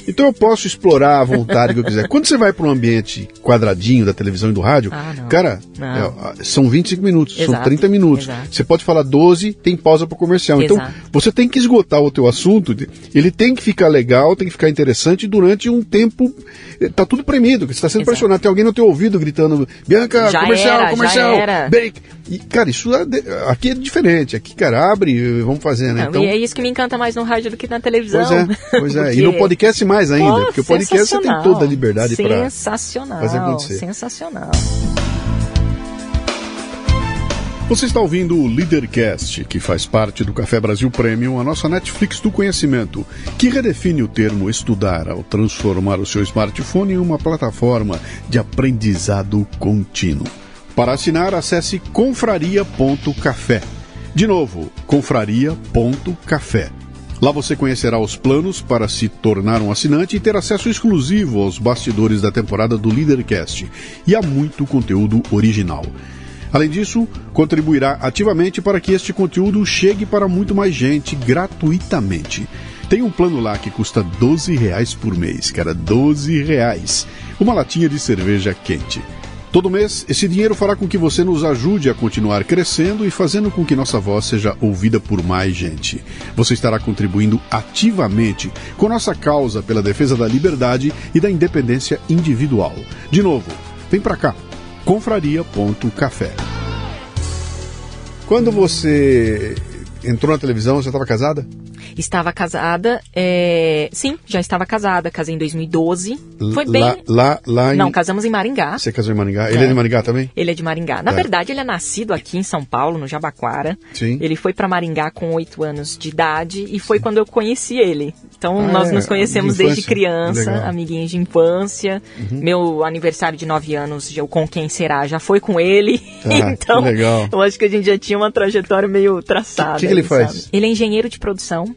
Então eu posso explorar à vontade que eu quiser. Quando você vai para um ambiente quadradinho da televisão e do rádio, Ah, não. cara, Não. é, são 25 minutos, são Exato, 30 minutos. exato. Você pode falar 12, tem pausa para comercial. Então Exato. você tem que esgotar o teu assunto, ele tem que ficar legal, tem que ficar interessante durante um tempo. eh, Tá tudo premido, você está sendo pressionado. Tem alguém no teu ouvido gritando, Bianca, Já comercial, era, comercial, break. E, cara, isso é aqui é diferente. Aqui, cara, abre, eh, vamos fazer, né? Não, Então, E é isso que me encanta mais no rádio do que na televisão. pois é, pois é. (laughs) E no podcast mais ainda, Pô, porque o podcast você tem toda a liberdade para fazer acontecer. Sensacional. Você está ouvindo o Leadercast, que faz parte do Café Brasil Premium, a nossa Netflix do conhecimento, que redefine o termo estudar ao transformar o seu smartphone em uma plataforma de aprendizado contínuo. Para assinar, acesse confraria.café. De novo, confraria.café. Lá você conhecerá os planos para se tornar um assinante e ter acesso exclusivo aos bastidores da temporada do Leadercast e a muito conteúdo original. Além disso, contribuirá ativamente para que este conteúdo chegue para muito mais gente gratuitamente. Tem um plano lá que custa 12 reais por mês, cara, 12 reais. Uma latinha de cerveja quente. Todo mês, esse dinheiro fará com que você nos ajude a continuar crescendo e fazendo com que nossa voz seja ouvida por mais gente. Você estará contribuindo ativamente com nossa causa pela defesa da liberdade e da independência individual. De novo, vem pra cá confraria.café. Quando você entrou na televisão, você estava casada? Estava casada, é... sim, já estava casada, casei em 2012. Foi bem. Lá, lá, lá em... Não, casamos em Maringá. Você casou em Maringá? Ele é de Maringá também? Ele é de Maringá. Na Tá. verdade, ele é nascido aqui em São Paulo, no Jabaquara. Sim. Ele foi para Maringá com oito anos de idade e foi quando eu conheci ele. Então, Ah, nós é, nos conhecemos de desde criança, Legal. Uhum. amiguinhos de infância. Meu aniversário de nove anos, eu com quem será, já foi com ele. Tá, (laughs) então, eu acho que a gente já tinha uma trajetória meio traçada. Que- que que ele aí, faz? sabe? Ele é engenheiro de produção.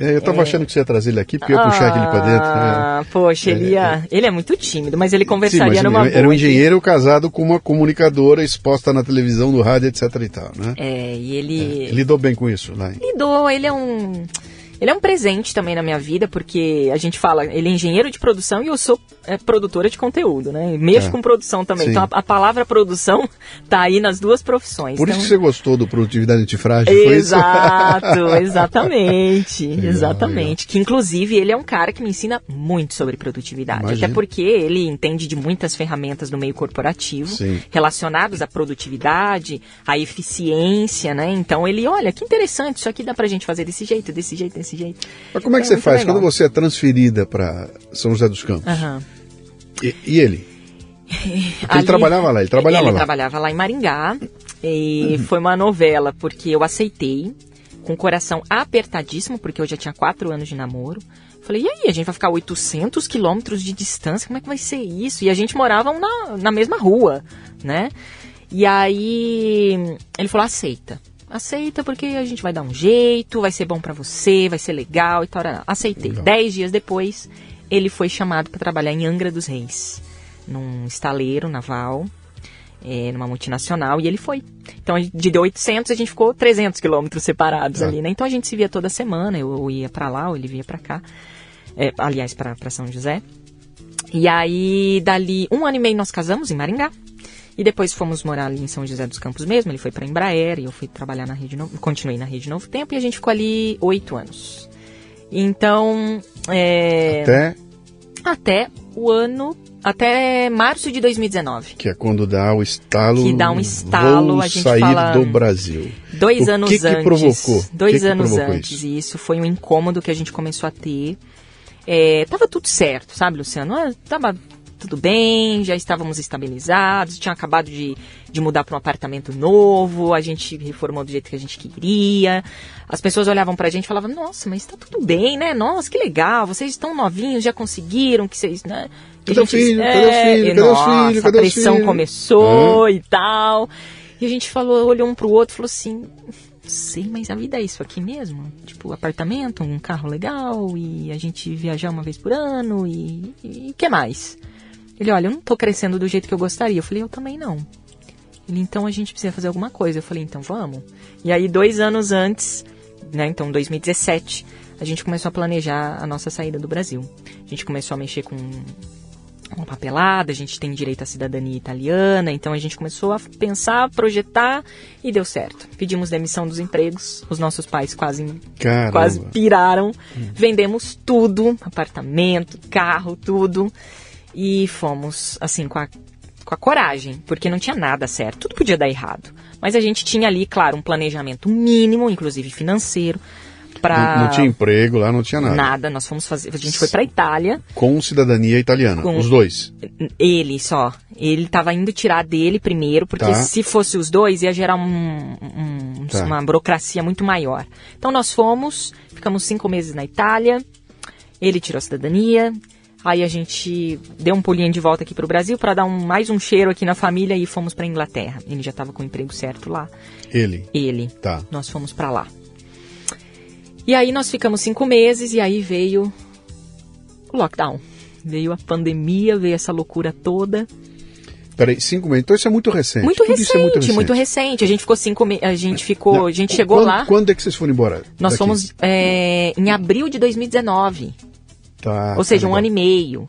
É, eu tava achando que você ia trazer ele aqui, porque eu ia puxar aquele pra dentro. né? Ah, poxa, ele, ia... ele é muito tímido, mas ele Sim, conversaria mas numa ele era um engenheiro casado com uma comunicadora exposta na televisão, no rádio, etc e tal, né? É, e ele... Ele lidou bem com isso lá. hein? lidou, ele é um. Ele é um presente também na minha vida, porque a gente fala, ele é engenheiro de produção e eu sou é, produtora de conteúdo, né? E Mexo É. com produção também. Sim. Então a, a palavra produção (laughs) tá aí nas duas profissões. Por então... isso que você gostou do Produtividade Antifrágil, foi isso? Exato, (laughs) exatamente, Legal, exatamente. Que inclusive ele é um cara que me ensina muito sobre produtividade, Imagino. até porque ele entende de muitas ferramentas do meio corporativo Sim. relacionadas à produtividade, à eficiência, né? Então ele, olha, que interessante, isso aqui dá pra gente fazer desse jeito, desse jeito, desse jeito. Mas como é que É você faz legal. quando você é transferida para São José dos Campos? Aham. E, e ele? (laughs) Porque ele Ali- trabalhava lá, ele trabalhava ele lá. trabalhava lá em Maringá. E foi uma novela, porque eu aceitei, com o coração apertadíssimo, porque eu já tinha quatro anos de namoro. Falei, e aí, a gente vai ficar 800 quilômetros de distância, como é que vai ser isso? E a gente morava na, na mesma rua, né? E aí, ele falou, aceita. Aceita porque a gente vai dar um jeito, vai ser bom pra você, vai ser legal e tal. Aceitei. Legal. Dez dias depois, ele foi chamado para trabalhar em Angra dos Reis, num estaleiro naval, é, numa multinacional, e ele foi. Então, de 800, a gente ficou 300 quilômetros separados Tá. ali, né? Então, a gente se via toda semana, eu ia para lá, ou ele via para cá. É, aliás, para São José. E aí, dali um ano e meio, nós casamos em Maringá. E depois fomos morar ali em São José dos Campos mesmo. Ele foi para Embraer e eu fui trabalhar na Rede Novo. Continuei na Rede Novo Tempo e a gente ficou ali oito anos. Então, é, Até até o ano. Até março de 2019. que é quando dá o estalo. Que dá um estalo, a gente sair fala- do Brasil. Dois O anos que que antes. provocou? Dois que que anos provocou antes. isso? Isso foi um incômodo que a gente começou a ter. É, tava tudo certo, sabe, Luciano? Ah, Tava tudo bem, já estávamos estabilizados, tinha acabado de, de mudar para um apartamento novo, a gente reformou do jeito que a gente queria. As pessoas olhavam pra gente e falavam, nossa, mas tá tudo bem, né? Nossa, que legal, vocês estão novinhos, já conseguiram, que vocês, né? E a Cadê o gente- filho? é, Cadê o filho? Cadê filhos? a Cadê os pressão filhos? começou e tal. E a gente falou, olhou um pro outro e falou assim, sei, mas a vida é isso aqui mesmo? Tipo, apartamento, um carro legal e a gente viajar uma vez por ano e o que mais? Ele, olha, eu não tô crescendo do jeito que eu gostaria. Eu falei, eu também não. Ele, então a gente precisa fazer alguma coisa. Eu falei, então vamos. E aí, dois anos antes, né, então 2017, a gente começou a planejar a nossa saída do Brasil. A gente começou a mexer com uma papelada, a gente tem direito à cidadania italiana, então a gente começou a pensar, projetar e deu certo. Pedimos demissão dos empregos, os nossos pais quase, Caramba. quase piraram, vendemos tudo, apartamento, carro, tudo, e fomos assim com a, com a coragem, porque não tinha nada certo, tudo podia dar errado. Mas a gente tinha ali, claro, um planejamento mínimo, inclusive financeiro, para Não, não tinha emprego lá, não tinha nada. nada. Nós fomos fazer, a gente foi para Itália, Com cidadania italiana, Com- os dois. ele só. Ele estava indo tirar dele primeiro, porque Tá. se fosse os dois ia gerar um- um- Tá. uma burocracia muito maior. Então nós fomos, ficamos cinco meses na Itália, ele tirou a cidadania, aí a gente deu um pulinho de volta aqui para o Brasil para dar um, mais um cheiro aqui na família e fomos para Inglaterra. Ele já estava com o emprego certo lá. Ele. Ele. Tá. Nós fomos para lá. E aí nós ficamos cinco meses e aí veio o lockdown. Veio a pandemia, veio essa loucura toda. Peraí, cinco meses. Então isso é muito recente. Muito recente, é muito recente. muito recente. A gente ficou cinco meses. A gente ficou. Não, A gente chegou quando, lá. Quando é que vocês foram embora? Nós daqui? fomos é, em abril de 2019. Tá, ou seja, tá um ano e meio.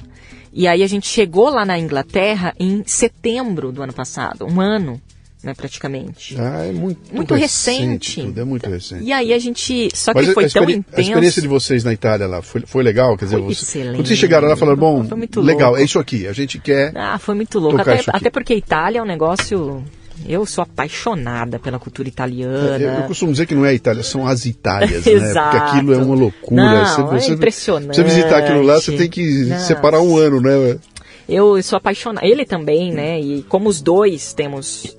E aí a gente chegou lá na Inglaterra em setembro do ano passado. Um ano, né, praticamente. Ah, é muito, Muito recente. tudo, é muito recente. E aí a gente. Só Mas que foi tão intenso. a experiência de vocês na Itália lá foi, foi legal? Quer dizer, Foi você- excelente. quando vocês chegaram lá, falaram, bom, legal, louco. é isso aqui, a gente quer... Ah, foi muito louco. Até, até porque Itália é um negócio. Eu sou apaixonada pela cultura italiana. Eu, eu costumo dizer que não é a Itália, são as Itálias, (laughs) né? Exato. Porque aquilo é uma loucura. Não, é impressionante. Você visitar aquilo lá, você tem que separar um ano, né? Eu sou apaixonada. Ele também, né? E como os dois temos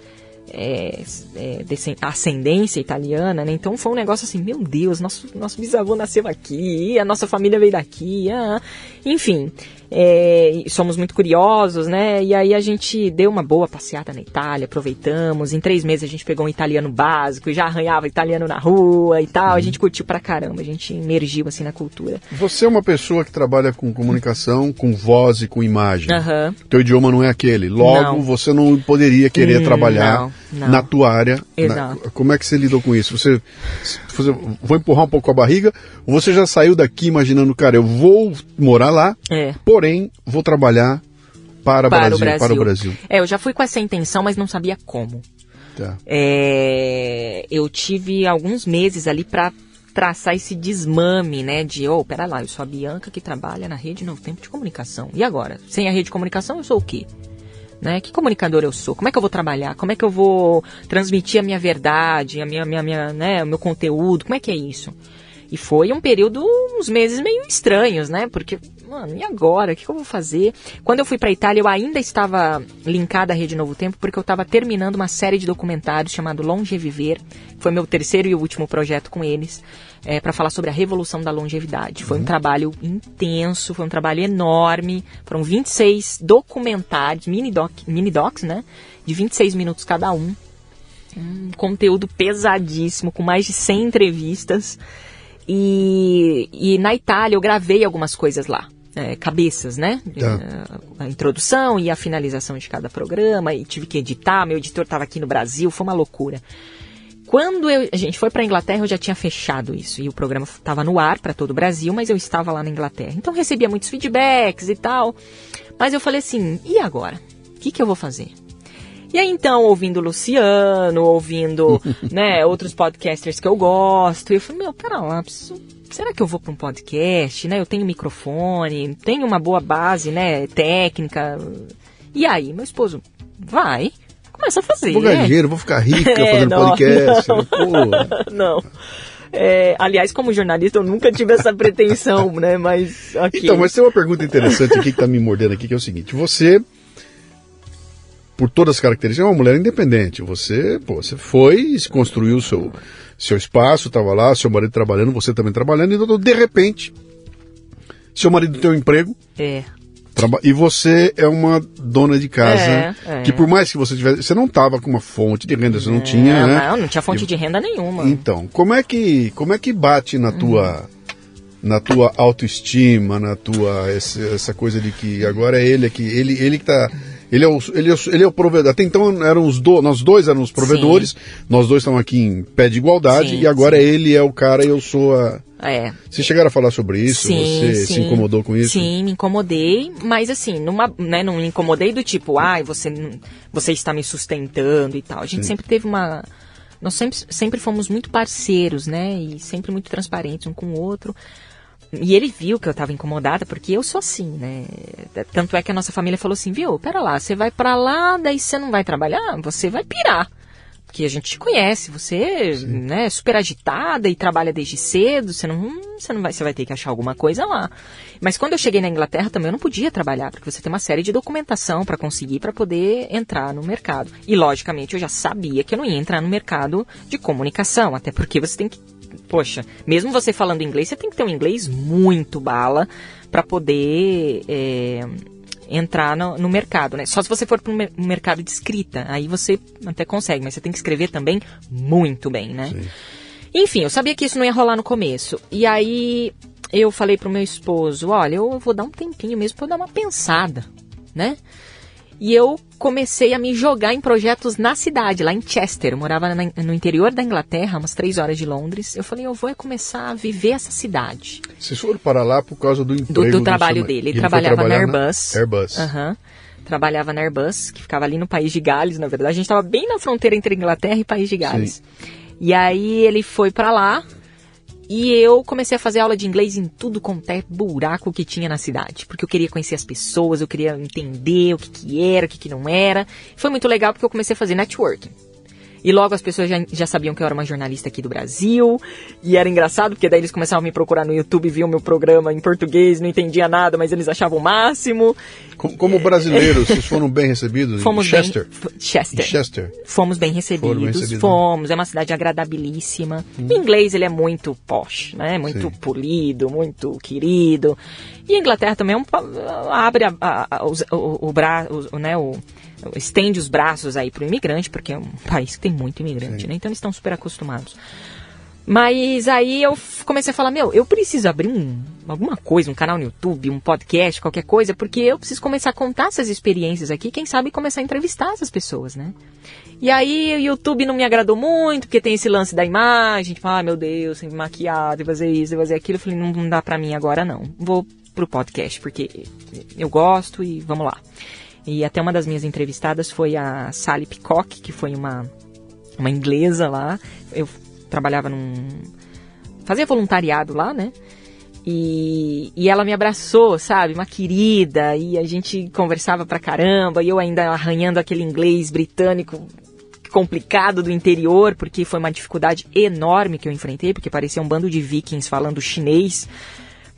é, é, ascendência italiana, né? Então foi um negócio assim, meu Deus, nosso, nosso bisavô nasceu aqui, a nossa família veio daqui, ah. enfim. É, somos muito curiosos, né? E aí a gente deu uma boa passeada na Itália, aproveitamos. Em três meses a gente pegou um italiano básico e já arranhava italiano na rua e tal. A gente curtiu pra caramba, a gente emergiu assim na cultura. Você é uma pessoa que trabalha com comunicação, com voz e com imagem. Aham. Teu idioma não é aquele. Logo, Não. você não poderia querer Hum, trabalhar não, não. na tua área. Na- Exato. como é que você lidou com isso? Você, você vou empurrar um pouco a barriga? Você já saiu daqui imaginando, cara, eu vou morar lá, É. porém vou trabalhar para, para Brasil, o Brasil. para o Brasil. É, eu já fui com essa intenção, mas não sabia como. Tá. É, eu tive alguns meses ali para traçar esse desmame, né? De, oh, pera lá, eu sou a Bianca que trabalha na rede Novo Tempo de Comunicação. E agora? Sem a rede de comunicação, eu sou o quê? Né? Que comunicador eu sou? Como é que eu vou trabalhar? Como é que eu vou transmitir a minha verdade, a minha, minha, minha, né, o meu conteúdo? Como é que é isso? E foi um período, uns meses meio estranhos, né? Porque, mano, e agora? O que, eu vou fazer? Quando eu fui pra Itália, eu ainda estava linkada à Rede Novo Tempo, porque eu estava terminando uma série de documentários chamado Longe Viver. Foi meu terceiro e último projeto com eles, é, para falar sobre a revolução da longevidade. Foi um trabalho intenso, foi um trabalho enorme. Foram 26 documentários, mini, doc, mini docs, né? De 26 minutos cada um um conteúdo pesadíssimo, com mais de 100 entrevistas. E, e na Itália eu gravei algumas coisas lá. é, cabeças, né? Tá. É, A introdução e a finalização de cada programa. E tive que editar. Meu editor estava aqui no Brasil. Foi uma loucura. Quando eu- a gente foi para Inglaterra, eu já tinha fechado isso. E o programa estava no ar para todo o Brasil, mas eu estava lá na Inglaterra. Então recebia muitos feedbacks e tal. Mas eu falei assim: e agora? O que, que eu vou fazer? E aí então, ouvindo o Luciano, ouvindo (laughs) né, outros podcasters que eu gosto, eu falei, meu, pera lá, preciso- será que eu vou para um podcast, né? Eu tenho microfone, tenho uma boa base, né, técnica. E aí, meu esposo, vai, começa a fazer. Vou ganhar dinheiro, vou ficar rica (laughs) É, fazendo não, podcast. (laughs) não. Pô, não. É, aliás, como jornalista, eu nunca tive essa pretensão, né? Mas. Okay. Então, mas tem uma pergunta interessante aqui que está me mordendo aqui, que é o seguinte: você, por todas as características, é uma mulher independente. Você, pô, você foi e se construiu o seu, seu espaço, estava lá, seu marido trabalhando, você também trabalhando, e então, de repente, seu marido tem um emprego. É. E você é uma dona de casa é, é. que por mais que você tivesse, você não estava com uma fonte de renda, você não é, tinha, né? Não, não tinha fonte e, de renda nenhuma. Então, como é que como é que bate na tua hum. na tua autoestima, na tua essa, essa, coisa de que agora é ele que ele ele que tá ele é, o, ele, é o, ele é o provedor. Até então eram os do, nós dois éramos os provedores, sim. nós dois estamos aqui em pé de igualdade, sim, e agora sim. ele é o cara e eu sou a. É. Vocês chegaram a falar sobre isso? Sim, você sim. se incomodou com isso? Sim, me incomodei, mas assim, numa, né, não me incomodei do tipo, ai, ah, você, você está me sustentando e tal. A gente sim. sempre teve uma. Nós sempre, sempre fomos muito parceiros, né? E sempre muito transparentes um com o outro. E ele viu que eu estava incomodada, porque eu sou assim, né? Tanto é que a nossa família falou assim, viu, pera lá, você vai para lá, daí você não vai trabalhar, você vai pirar. Porque a gente te conhece, você né, é super agitada e trabalha desde cedo, você não, você não vai, você vai ter que achar alguma coisa lá. Mas quando eu cheguei na Inglaterra também eu não podia trabalhar, porque você tem uma série de documentação para conseguir para poder entrar no mercado. E logicamente eu já sabia que eu não ia entrar no mercado de comunicação, até porque você tem que poxa, mesmo você falando inglês, você tem que ter um inglês muito bala para poder é, entrar no, no, mercado, né? Só se você for para um mercado de escrita, aí você até consegue, mas você tem que escrever também muito bem, né? Sim. Enfim, eu sabia que isso não ia rolar no começo. E aí eu falei pro meu esposo, olha, eu vou dar um tempinho mesmo para dar uma pensada, né? E eu comecei a me jogar em projetos na cidade, lá em Chester. Eu morava na, no interior da Inglaterra, umas três horas de Londres. Eu falei, eu vou começar a viver essa cidade. Vocês foram para lá por causa do emprego? Do, do trabalho dele. Ele, trabalhava na Airbus. Na Airbus. Uhum. Trabalhava na Airbus, que ficava ali no País de Gales, na verdade. A gente estava bem na fronteira entre Inglaterra e País de Gales. Sim. E aí ele foi para lá, e eu comecei a fazer aula de inglês em tudo quanto é buraco que tinha na cidade. Porque eu queria conhecer as pessoas, eu queria entender o que, que era, o que, que não era. Foi muito legal porque eu comecei a fazer networking. E logo as pessoas já, já sabiam que eu era uma jornalista aqui do Brasil. E era engraçado, porque daí eles começavam a me procurar no YouTube, viam meu programa em português, não entendia nada, mas eles achavam o máximo. Como, como brasileiros, vocês foram bem (laughs) recebidos fomos em Chester? Bem, Chester. Chester. Fomos bem recebidos. Bem recebidos. Fomos. É uma cidade agradabilíssima. Hum. O inglês, ele é muito posh, né? Muito Sim. polido, muito querido. E a Inglaterra também é um, abre a, a, a, o, o, o, o, né, o estende os braços aí para o imigrante, porque é um país que tem muito imigrante, né? Então eles estão super acostumados. Mas aí eu comecei a falar, meu, eu preciso abrir um, alguma coisa, um canal no YouTube, um podcast, qualquer coisa, porque eu preciso começar a contar essas experiências aqui, quem sabe começar a entrevistar essas pessoas, né? E aí o YouTube não me agradou muito, porque tem esse lance da imagem, tipo, ah, meu Deus, tem que maquiar, tem que fazer isso, tem que fazer aquilo. Eu falei, não, não dá pra mim agora não. Vou pro podcast, porque eu gosto e vamos lá. E até uma das minhas entrevistadas foi a Sally Peacock, que foi uma, uma inglesa lá. Eu trabalhava num. fazia voluntariado lá, né? E, e ela me abraçou, sabe? Uma querida. E a gente conversava pra caramba. E eu ainda arranhando aquele inglês britânico complicado do interior, porque foi uma dificuldade enorme que eu enfrentei, porque parecia um bando de vikings falando chinês.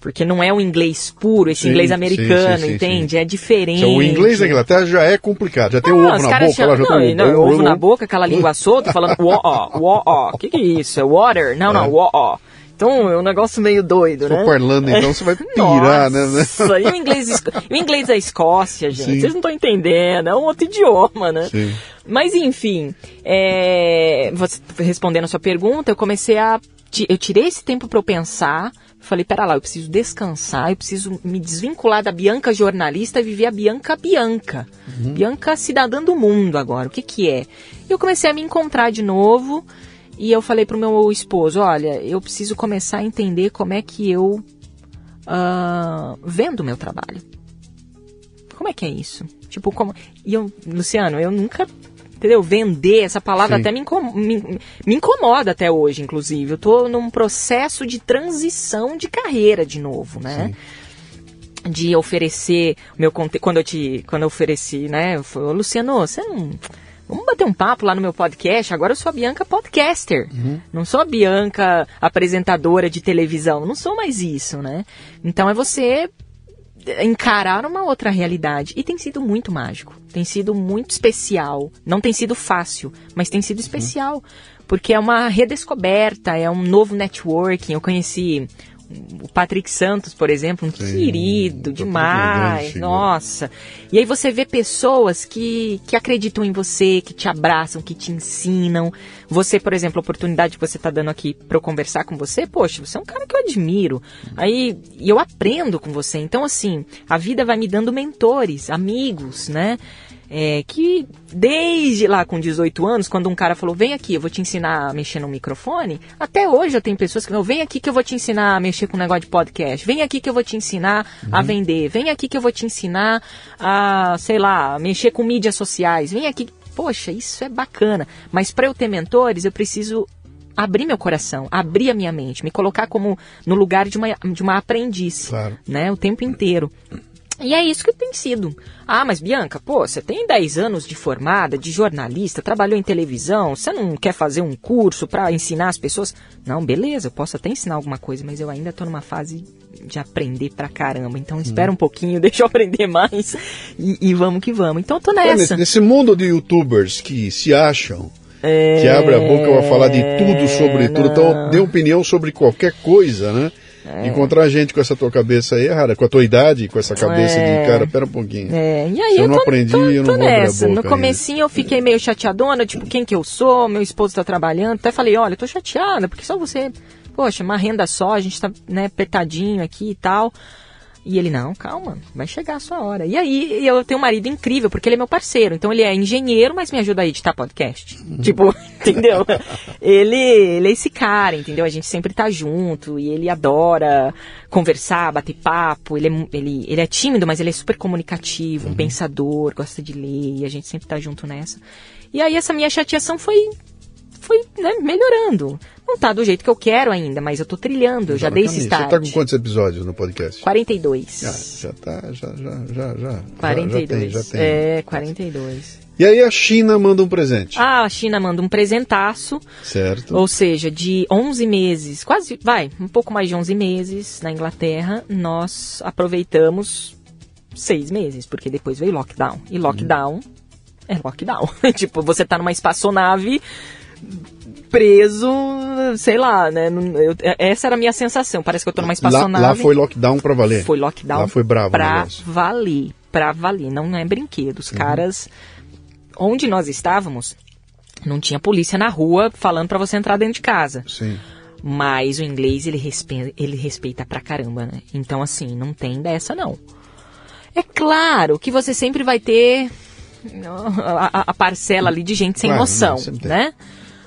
Porque não é o inglês puro, esse sim, inglês americano, sim, sim, entende? É diferente. Então, o inglês da Inglaterra já é complicado, já tem o ovo na boca, chamam, já não, tem não, ovo na boca, aquela língua (laughs) solta, falando ó, ó, ó, o que que é isso? É water? Não, não, ó, ó. Então é um negócio meio doido, né? Se parlando, então você vai (laughs) pirar, né? Nossa, né? E o inglês, (laughs) o inglês da Escócia, gente, Sim. vocês não estão entendendo, é um outro idioma, né? Sim. Mas enfim, é, você, respondendo a sua pergunta, eu comecei a. Eu tirei esse tempo para eu pensar Falei, pera lá, eu preciso descansar, eu preciso me desvincular da Bianca jornalista e viver a Bianca Bianca. Uhum. Bianca cidadã do mundo agora, o que que é? Eu comecei a me encontrar de novo e eu falei pro meu esposo, olha, eu preciso começar a entender como é que eu uh, vendo o meu trabalho. Como é que é isso? Tipo, como... E eu, Luciano, eu nunca entendeu? Vender, essa palavra Sim. até me, incom me, me, incomoda até hoje, inclusive. Eu estou num processo de transição de carreira de novo, né? Sim. De oferecer meu conteúdo. Quando eu te. Quando eu ofereci, né? Eu falei, Luciano, você não. Vamos bater um papo lá no meu podcast. Agora eu sou a Bianca podcaster. Não sou a Bianca apresentadora de televisão. Não sou mais isso, né? Então é você encarar uma outra realidade. E tem sido muito mágico. Tem sido muito especial. Não tem sido fácil, mas tem sido especial. Porque é uma redescoberta, é um novo networking. Eu conheci o Patrick Santos, por exemplo, um Sim, querido Patrick demais, nossa. E aí você vê pessoas que, que acreditam em você, que te abraçam, que te ensinam. Você, por exemplo, a oportunidade que você está dando aqui para eu conversar com você, poxa, você é um cara que eu admiro. Aí eu aprendo com você. Então, assim, a vida vai me dando mentores, amigos, né? É, que desde lá com 18 anos, quando um cara falou, vem aqui, eu vou te ensinar a mexer no microfone, até hoje eu tenho pessoas que falam, vem aqui que eu vou te ensinar a mexer com um negócio de podcast, vem aqui que eu vou te ensinar a vender, vem aqui que eu vou te ensinar a, sei lá, mexer com mídias sociais, vem aqui. Poxa, isso é bacana. Mas para eu ter mentores, eu preciso abrir meu coração, abrir a minha mente, me colocar como no lugar de uma, de uma aprendiz, Claro. né, o tempo inteiro. E é isso que tem sido. Ah, mas Bianca, pô, você tem 10 anos de formada, de jornalista, trabalhou em televisão, você não quer fazer um curso para ensinar as pessoas? Não, beleza, eu posso até ensinar alguma coisa, mas eu ainda tô numa fase de aprender pra caramba. Então espera um pouquinho, (laughs) deixa eu aprender mais e, e vamos que vamos. Então eu tô É, nessa. nesse, nesse mundo de youtubers que se acham, que abre a boca para falar de tudo sobre tudo, então dê opinião sobre qualquer coisa, né? Encontrar gente com essa tua cabeça aí, cara, com a tua idade, com essa cabeça É. de cara, pera um pouquinho. É, e aí Se eu eu não tô, aprendi, tô- eu não tô vou nessa. No ainda. comecinho eu fiquei meio chateadona, tipo, quem que eu sou? Meu esposo tá trabalhando. Até falei, olha, eu tô chateada, porque só você, poxa, uma renda só, a gente tá, né, apertadinho aqui e tal. E ele, não, calma, vai chegar a sua hora. E aí eu tenho um marido incrível, porque ele é meu parceiro. Então ele é engenheiro, mas me ajuda a editar podcast. Tipo, (laughs) entendeu? Ele, ele é esse cara, entendeu? A gente sempre tá junto e ele adora conversar, bater papo. Ele é, ele, ele é tímido, mas ele é super comunicativo, um pensador, gosta de ler e a gente sempre tá junto nessa. E aí essa minha chateação foi foi né, melhorando. Não tá do jeito que eu quero ainda, mas eu tô trilhando, eu já dei esse Você start. tá com quantos episódios no podcast? 42. Ah, já tá, já, já, já, já. 42. Já, já tem, já tem. É, 42. E aí a China manda um presente, Ah, a China manda um presentaço, certo? ou seja, de 11 meses, quase, vai, um pouco mais de 11 meses na Inglaterra, nós aproveitamos seis meses, porque depois veio lockdown. E lockdown é lockdown. (laughs) tipo, você tá numa espaçonave preso, sei lá, né? Eu- essa era a minha sensação. Parece que eu tô numa Lá, espaçonave. lá foi lockdown pra valer. Foi lockdown. Lá foi bravo pra valer. Pra valer. Não é brinquedo. Uhum. Os caras. Onde nós estávamos, não tinha polícia na rua falando pra você entrar dentro de casa. Sim. Mas o inglês ele respeita, ele respeita pra caramba, né? Então, assim, não tem dessa, não. É claro que você sempre vai ter a, a- parcela ali de gente sem Claro, noção, né?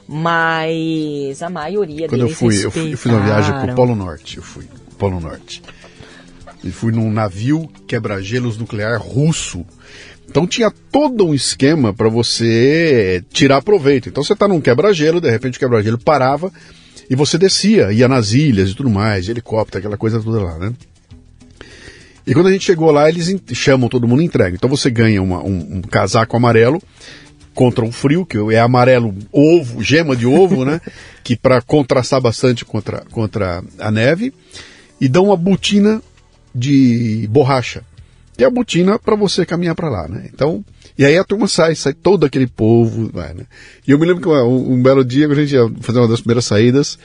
Mas a maioria Quando eu fui, eu fui, eu fui numa viagem pro. Polo Norte, eu fui, Polo Norte. E fui num navio quebra-gelos nuclear russo. Então tinha todo um esquema para você tirar proveito. Então você tá num quebra-gelo, de repente o quebra-gelo parava e você descia, ia nas ilhas e tudo mais, helicóptero, aquela coisa toda lá, né? E quando a gente chegou lá, eles chamam todo mundo e entregam. Então você ganha uma- um, um casaco amarelo contra o frio, que é amarelo ovo, gema de ovo, né? (laughs) que para contrastar bastante contra, contra a neve. E dão uma botina de borracha. E a botina para você caminhar para lá, né? Então, e aí a turma sai, sai todo aquele povo, vai, né? E eu me lembro que um, um belo dia, quando a gente ia fazer uma das primeiras saídas,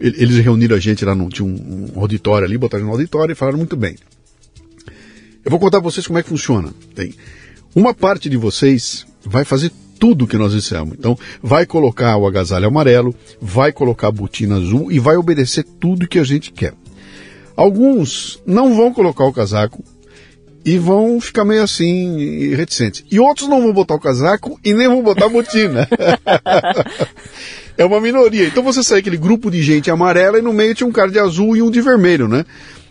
ele- eles reuniram a gente lá, no, tinha um, um auditório ali, botaram no auditório e falaram muito bem. Eu vou contar para vocês como é que funciona. Tem uma parte de vocês vai fazer tudo que nós dissemos. Então, vai colocar o agasalho amarelo, vai colocar a botina azul e vai obedecer tudo que a gente quer. Alguns não vão colocar o casaco e vão ficar meio assim reticentes. E outros não vão botar o casaco e nem vão botar a botina. (laughs) é uma minoria. Então você sai aquele grupo de gente amarela e no meio tinha um cara de azul e um de vermelho, né?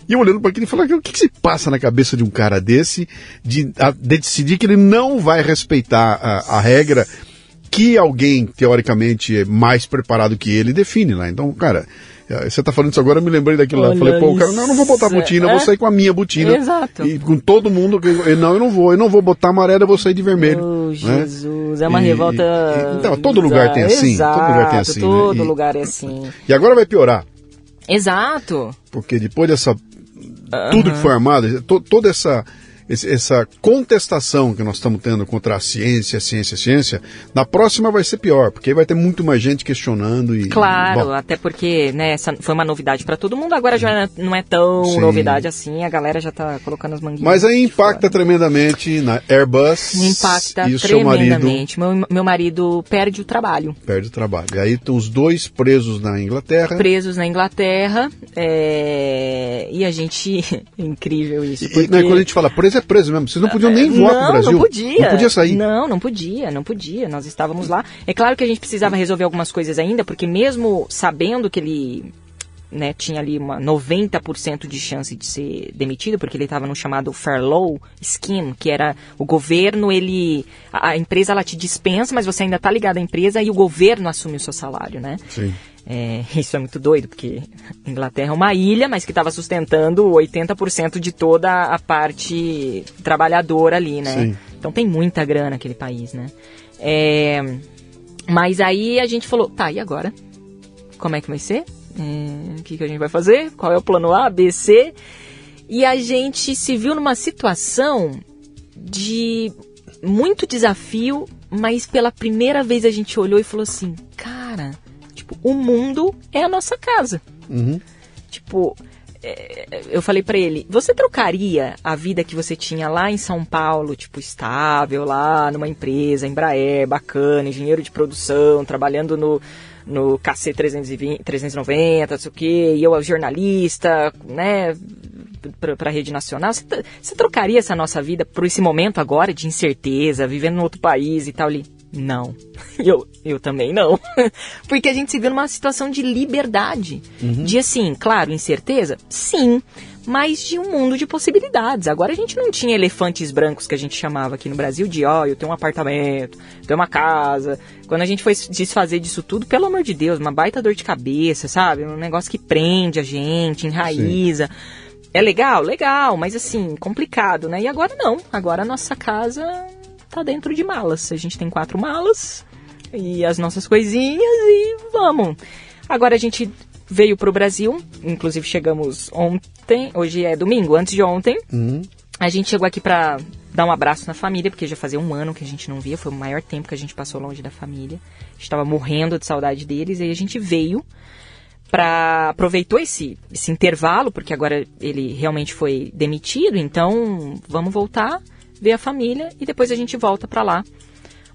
E eu olhando para aquilo e falando, o que, que se passa na cabeça de um cara desse de, de decidir que ele não vai respeitar a, a regra que alguém, teoricamente, é mais preparado que ele define lá. Então, cara, É, você tá falando isso agora, eu me lembrei daquilo lá. Eu falei, pô, cara, não, eu não vou botar botina, eu vou É. sair com a minha botina. Exato. E com todo mundo. eu- Não, eu não vou, eu não vou botar amarelo, eu vou sair de vermelho. Oh, né? Jesus, é uma E- revolta. e- então, todo lugar tem assim, Exato, todo lugar tem assim, né? Todo E- lugar é assim. E agora vai piorar. Exato. Porque depois dessa. Tudo que foi armado, to- toda essa. Esse- Essa contestação que nós estamos tendo contra a ciência, ciência, ciência, na próxima vai ser pior, porque aí vai ter muito mais gente questionando e. Claro, bom, até porque, né, essa foi uma novidade pra todo mundo, agora já não é tão Sim. novidade assim, a galera já tá colocando as manguinhas. mas aí impacta fora. tremendamente na Airbus. Impacta e o seu marido tremendamente. Meu, meu marido perde o trabalho. perde o trabalho. E aí estão os dois presos na Inglaterra. Presos na Inglaterra. é, E a gente. é (laughs) incrível isso. E, Porque... né, quando a gente fala preso, é preso mesmo. Vocês não podiam nem voar pro Brasil. Não podia. Não podia sair. Não, não podia, não podia. Nós estávamos lá. É claro que a gente precisava resolver algumas coisas ainda, porque mesmo sabendo que ele né, tinha ali uma 90% de chance de ser demitido, porque ele estava no chamado furlough scheme, que era o governo, ele a, a empresa ela te dispensa, mas você ainda está ligado à empresa e o governo assume o seu salário, né? Sim. É, isso é muito doido, porque a Inglaterra é uma ilha, mas que estava sustentando 80% de toda a parte trabalhadora ali, né? Sim. Então tem muita grana aquele país, né? É, mas aí a gente falou, tá, e agora? Como é que vai ser? É, o que, que a gente vai fazer? Qual é o plano A, B, C? E a gente se viu numa situação de muito desafio, mas pela primeira vez a gente olhou e falou assim, cara, tipo, o mundo é a nossa casa. Uhum. Tipo, é, eu falei pra ele, você trocaria a vida que você tinha lá em São Paulo, tipo, estável lá numa empresa, Embraer, bacana, engenheiro de produção, trabalhando no, no KC 320, 390, não sei o quê, e eu jornalista, né, pra, pra rede nacional, você, você trocaria essa nossa vida por esse momento agora de incerteza, vivendo em outro país e tal ali? Não. (laughs) Eu, eu também não. (laughs) Porque a gente se viu numa situação de liberdade. De assim, claro, incerteza? Sim. Mas de um mundo de possibilidades. Agora a gente não tinha elefantes brancos que a gente chamava aqui no Brasil de, ó, eu tenho um apartamento, eu tenho uma casa. Quando a gente foi desfazer disso tudo, pelo amor de Deus, uma baita dor de cabeça, sabe? Um negócio que prende a gente, enraiza. É legal? Legal, mas assim, complicado, né? E agora não. Agora a nossa casa tá dentro de malas. A gente tem quatro malas e as nossas coisinhas e vamos. Agora a gente veio pro Brasil, inclusive chegamos ontem, hoje é domingo, antes de ontem. Uhum. A gente chegou aqui pra dar um abraço na família, porque já fazia um ano que a gente não via, foi o maior tempo que a gente passou longe da família. A gente tava morrendo de saudade deles, e aí a gente veio para aproveitou esse, esse intervalo, porque agora ele realmente foi demitido, então vamos voltar, ver a família e depois a gente volta para lá.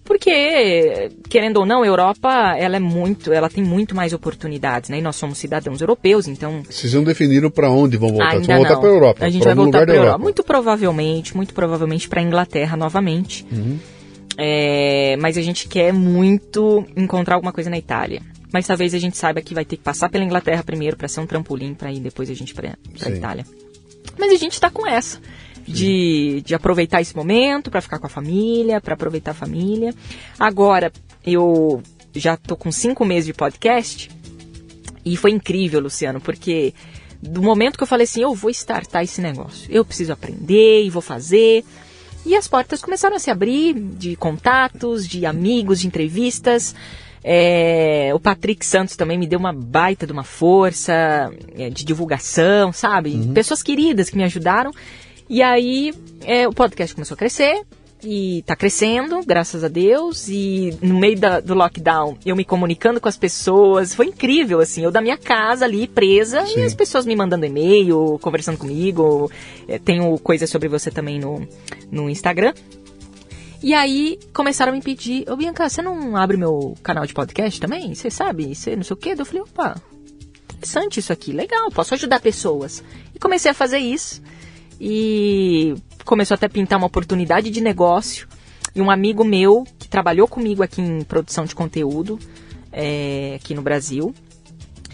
Porque, querendo ou não, a Europa, ela é muito, ela tem muito mais oportunidades, né? E nós somos cidadãos europeus, então Vocês não definiram para onde vão voltar. Vocês Ainda vão voltar para a Europa. A gente vai voltar lugar para da Europa. Europa. Muito provavelmente, muito provavelmente para Inglaterra novamente. É, mas a gente quer muito encontrar alguma coisa na Itália. Mas talvez a gente saiba que vai ter que passar pela Inglaterra primeiro para ser um trampolim para ir depois a gente para Sim. Itália. Mas a gente está com essa de, de aproveitar esse momento para ficar com a família, para aproveitar a família. Agora eu já tô com cinco meses de podcast e foi incrível, Luciano, porque do momento que eu falei assim, eu vou startar esse negócio, eu preciso aprender e vou fazer. E as portas começaram a se abrir de contatos, de amigos, de entrevistas. É, o Patrick Santos também me deu uma baita de uma força é, de divulgação, sabe? Pessoas queridas que me ajudaram. E aí é, o podcast começou a crescer e tá crescendo, graças a Deus. E no meio da- do lockdown, eu me comunicando com as pessoas, foi incrível, assim, eu da minha casa ali, presa, Sim. e as pessoas me mandando e-mail, conversando comigo. É, tenho coisas sobre você também no, no Instagram. E aí começaram a me pedir, ô Bianca, você não abre meu canal de podcast também? Você sabe? Você não sei o quê? Eu falei, opa, interessante isso aqui, legal, posso ajudar pessoas. E comecei a fazer isso. E começou até a pintar uma oportunidade de negócio. E um amigo meu, que trabalhou comigo aqui em produção de conteúdo, é, aqui no Brasil.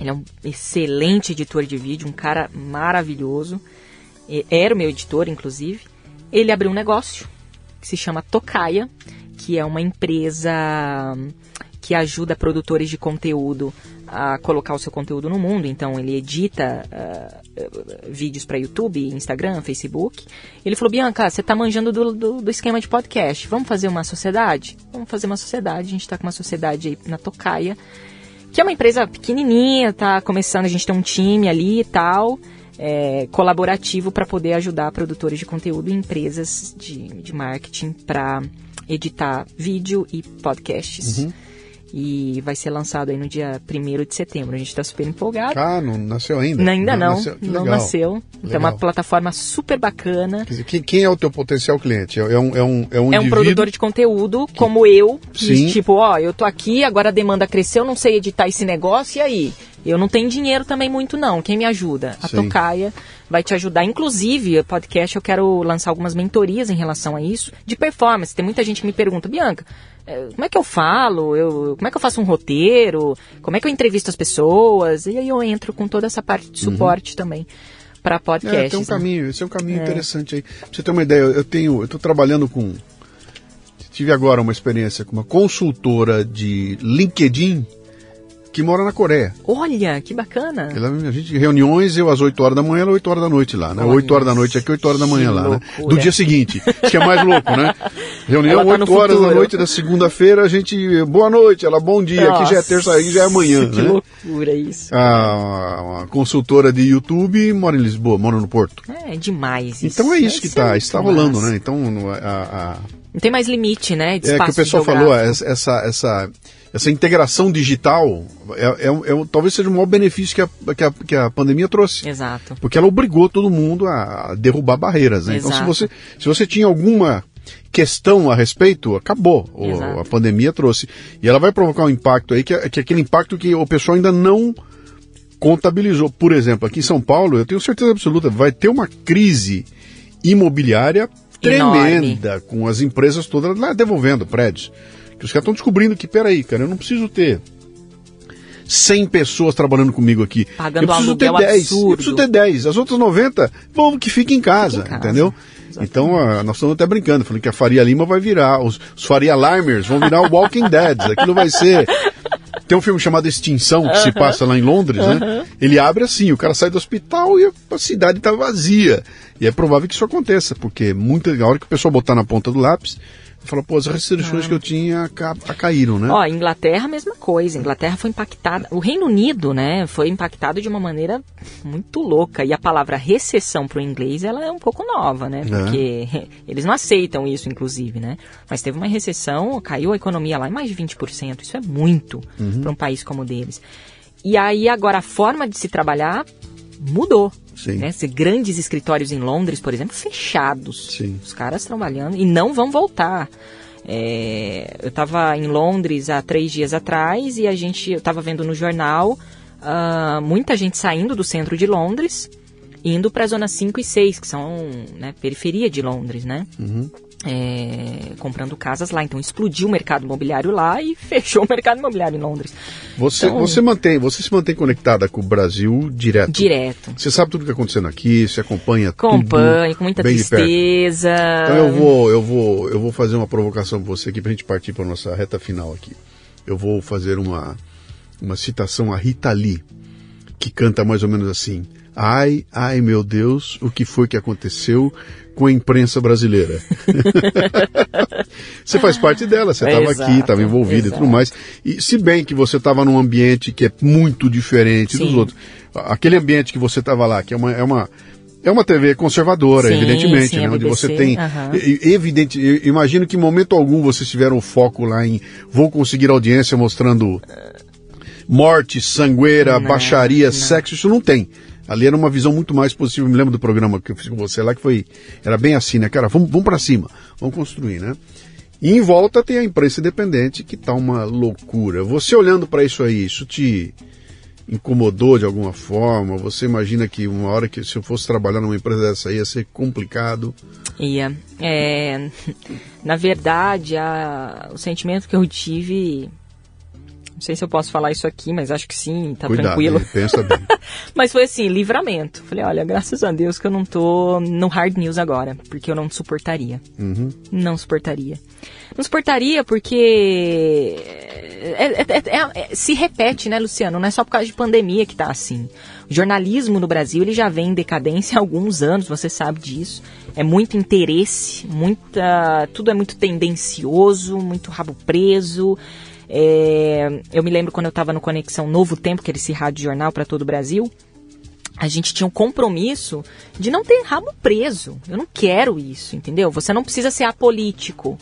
Ele é um excelente editor de vídeo, um cara maravilhoso. Era o meu editor, inclusive. Ele abriu um negócio que se chama Tocaia, que é uma empresa que ajuda produtores de conteúdo a colocar o seu conteúdo no mundo. Então, ele edita uh, vídeos para YouTube, Instagram, Facebook. Ele falou: Bianca, você está manjando do, do, do, esquema de podcast. Vamos fazer uma sociedade? Vamos fazer uma sociedade. A gente está com uma sociedade aí na Tocaia, que é uma empresa pequenininha, tá começando. A gente tem um time ali e tal. É, colaborativo para poder ajudar produtores de conteúdo e empresas de, de marketing para editar vídeo e podcasts. Uhum. E vai ser lançado aí no dia 1 de setembro. A gente está super empolgado. Ah, não nasceu ainda? Ainda não, não nasceu. não nasceu. Então é uma plataforma super bacana. Dizer, quem é o teu potencial cliente? É um, é um, é um, é um produtor de conteúdo que... como eu. Sim. tipo, ó, eu tô aqui, agora a demanda cresceu, não sei editar esse negócio, e aí? Eu não tenho dinheiro também muito não. Quem me ajuda? A Sim. Tocaia vai te ajudar. Inclusive, podcast eu quero lançar algumas mentorias em relação a isso, de performance. Tem muita gente que me pergunta, Bianca, é, como é que eu falo? Eu, como é que eu faço um roteiro? Como é que eu entrevisto as pessoas? E aí eu entro com toda essa parte de uhum. suporte uhum. também para podcast. É, tem um né? caminho, esse é um caminho é. interessante aí. Pra você ter uma ideia, eu tenho, eu estou trabalhando com tive agora uma experiência com uma consultora de LinkedIn que mora na Coreia. Olha, que bacana. Ela, a gente, reuniões, eu às 8 horas da manhã, ela 8 horas da noite lá, né? Olha, 8 horas da noite aqui, 8 horas da manhã lá, né? Do dia seguinte, que é mais louco, né? Reunião tá 8 horas da noite da segunda-feira, a gente, boa noite, ela, bom dia, Nossa, aqui já é terça, aí já é amanhã, que né? loucura isso. A, consultora de YouTube mora em Lisboa, mora no Porto. É, é demais isso. Então é isso é que está, está rolando, né? Então, a, a... Não tem mais limite, né? De é que o pessoal falou, essa, essa, essa integração digital é, é, é, talvez seja o maior benefício que a, que a, que a pandemia trouxe. Exato. Porque ela obrigou todo mundo a derrubar barreiras. Né? Então, se você, se você tinha alguma questão a respeito, acabou. O, a pandemia trouxe. E ela vai provocar um impacto aí, que é, que é aquele impacto que o pessoal ainda não contabilizou. Por exemplo, aqui em São Paulo, eu tenho certeza absoluta, vai ter uma crise imobiliária tremenda, Enorme. com as empresas todas lá devolvendo prédios. Que os caras estão descobrindo que, peraí, cara, eu não preciso ter 100 pessoas trabalhando comigo aqui. Pagando eu preciso ter 10. Absurdo. Eu preciso ter 10. As outras 90, vamos que fiquem em casa, fique em casa. entendeu? Exatamente. Então, a, nós estamos até brincando, falando que a Faria Lima vai virar, os, os Faria Limers vão virar o Walking Dead. Aquilo vai ser. Tem um filme chamado Extinção, que uh -huh. se passa lá em Londres, uh -huh. né? Ele abre assim, o cara sai do hospital e a cidade está vazia. E é provável que isso aconteça, porque muita, a hora que o pessoal botar na ponta do lápis, Fala, pô, as restrições ah. que eu tinha ca caíram, né? Ó, Inglaterra, mesma coisa. Inglaterra foi impactada. O Reino Unido, né, foi impactado de uma maneira muito louca. E a palavra recessão para o inglês, ela é um pouco nova, né? É. Porque é. eles não aceitam isso, inclusive, né? Mas teve uma recessão, caiu a economia lá em mais de 20%. Isso é muito uhum. para um país como o deles. E aí, agora, a forma de se trabalhar mudou. Sim. Né? Grandes escritórios em Londres, por exemplo, fechados. Sim. Os caras trabalhando e não vão voltar. É, eu estava em Londres há três dias atrás e a gente, eu estava vendo no jornal uh, muita gente saindo do centro de Londres, indo para a zona 5 e 6, que são né, periferia de Londres, né? Uhum é, comprando casas lá. Então explodiu o mercado imobiliário lá e (laughs) fechou o mercado imobiliário em Londres. Você, então, você mantém, você se mantém conectada com o Brasil direto? Direto. Você sabe tudo o que está acontecendo aqui, você acompanha Acompanho, com muita tristeza. Então eu vou, eu vou, eu vou fazer uma provocação para você aqui para a gente partir para nossa reta final aqui. Eu vou fazer uma, uma citação a Rita Lee, que canta mais ou menos assim. Ai, ai meu Deus, o que foi que aconteceu com a imprensa brasileira. (laughs) você faz parte dela, você estava aqui, estava envolvido exato. e tudo mais. E se bem que você estava num ambiente que é muito diferente Sim. dos outros, aquele ambiente que você estava lá, que é uma, é uma é uma TV conservadora, sim, evidentemente, sim, né? onde você tem. Evidente, imagino que em momento algum vocês tiveram foco lá em vou conseguir audiência mostrando morte, sangueira, não, baixaria, não. sexo, isso não tem. Ali era uma visão muito mais positiva. Eu me lembro do programa que eu fiz com você lá, que foi. Era bem assim, né, cara? Vamos, vamos para cima, vamos construir, né? E em volta tem a imprensa independente, que tá uma loucura. Você olhando para isso aí, isso te incomodou de alguma forma? Você imagina que uma hora que se eu fosse trabalhar numa empresa dessa ia ser complicado? Ia. É, (laughs) na verdade, a, o sentimento que eu tive Não sei se eu posso falar isso aqui, mas acho que sim, tá Cuidado, tranquilo. pensa bem. (laughs) mas foi assim, livramento. Falei, olha, graças a Deus que eu não tô no hard news agora, porque eu não suportaria. Uhum. Não suportaria. Não suportaria porque é, é, é, se repete, né, Luciano? Não é só por causa de pandemia que tá assim. O jornalismo no Brasil ele já vem em decadência há alguns anos, você sabe disso. É muito interesse, muita, tudo é muito tendencioso, muito rabo preso. É, eu me lembro quando eu estava no Conexão Novo Tempo, que era esse rádio jornal para todo o Brasil, a gente tinha um compromisso de não ter rabo preso. Eu não quero isso, entendeu? Você não precisa ser apolítico,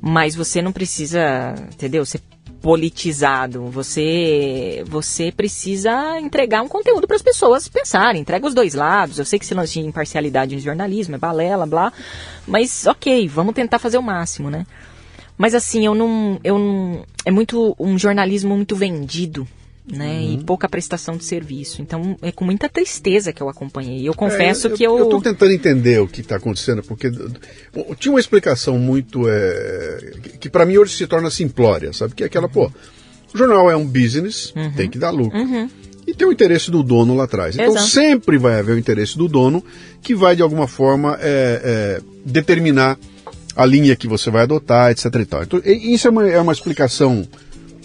mas você não precisa, entendeu? Ser politizado. Você você precisa entregar um conteúdo para as pessoas pensarem. Entrega os dois lados. Eu sei que se lance de imparcialidade em jornalismo é balela, blá, mas ok, vamos tentar fazer o máximo, né? Mas assim, eu não, eu não, é muito um jornalismo muito vendido, né? Uhum. E pouca prestação de serviço. Então é com muita tristeza que eu acompanhei. Eu confesso é, eu, que eu. Eu estou tentando entender o que está acontecendo, porque tinha uma explicação muito. É, que, para mim hoje se torna simplória, sabe? Que é aquela, pô, o jornal é um business, uhum. tem que dar lucro. Uhum. E tem o interesse do dono lá atrás. Então Exato. sempre vai haver o interesse do dono que vai, de alguma forma, é, determinar a linha que você vai adotar, etc. E tal. Então, isso é uma, é uma explicação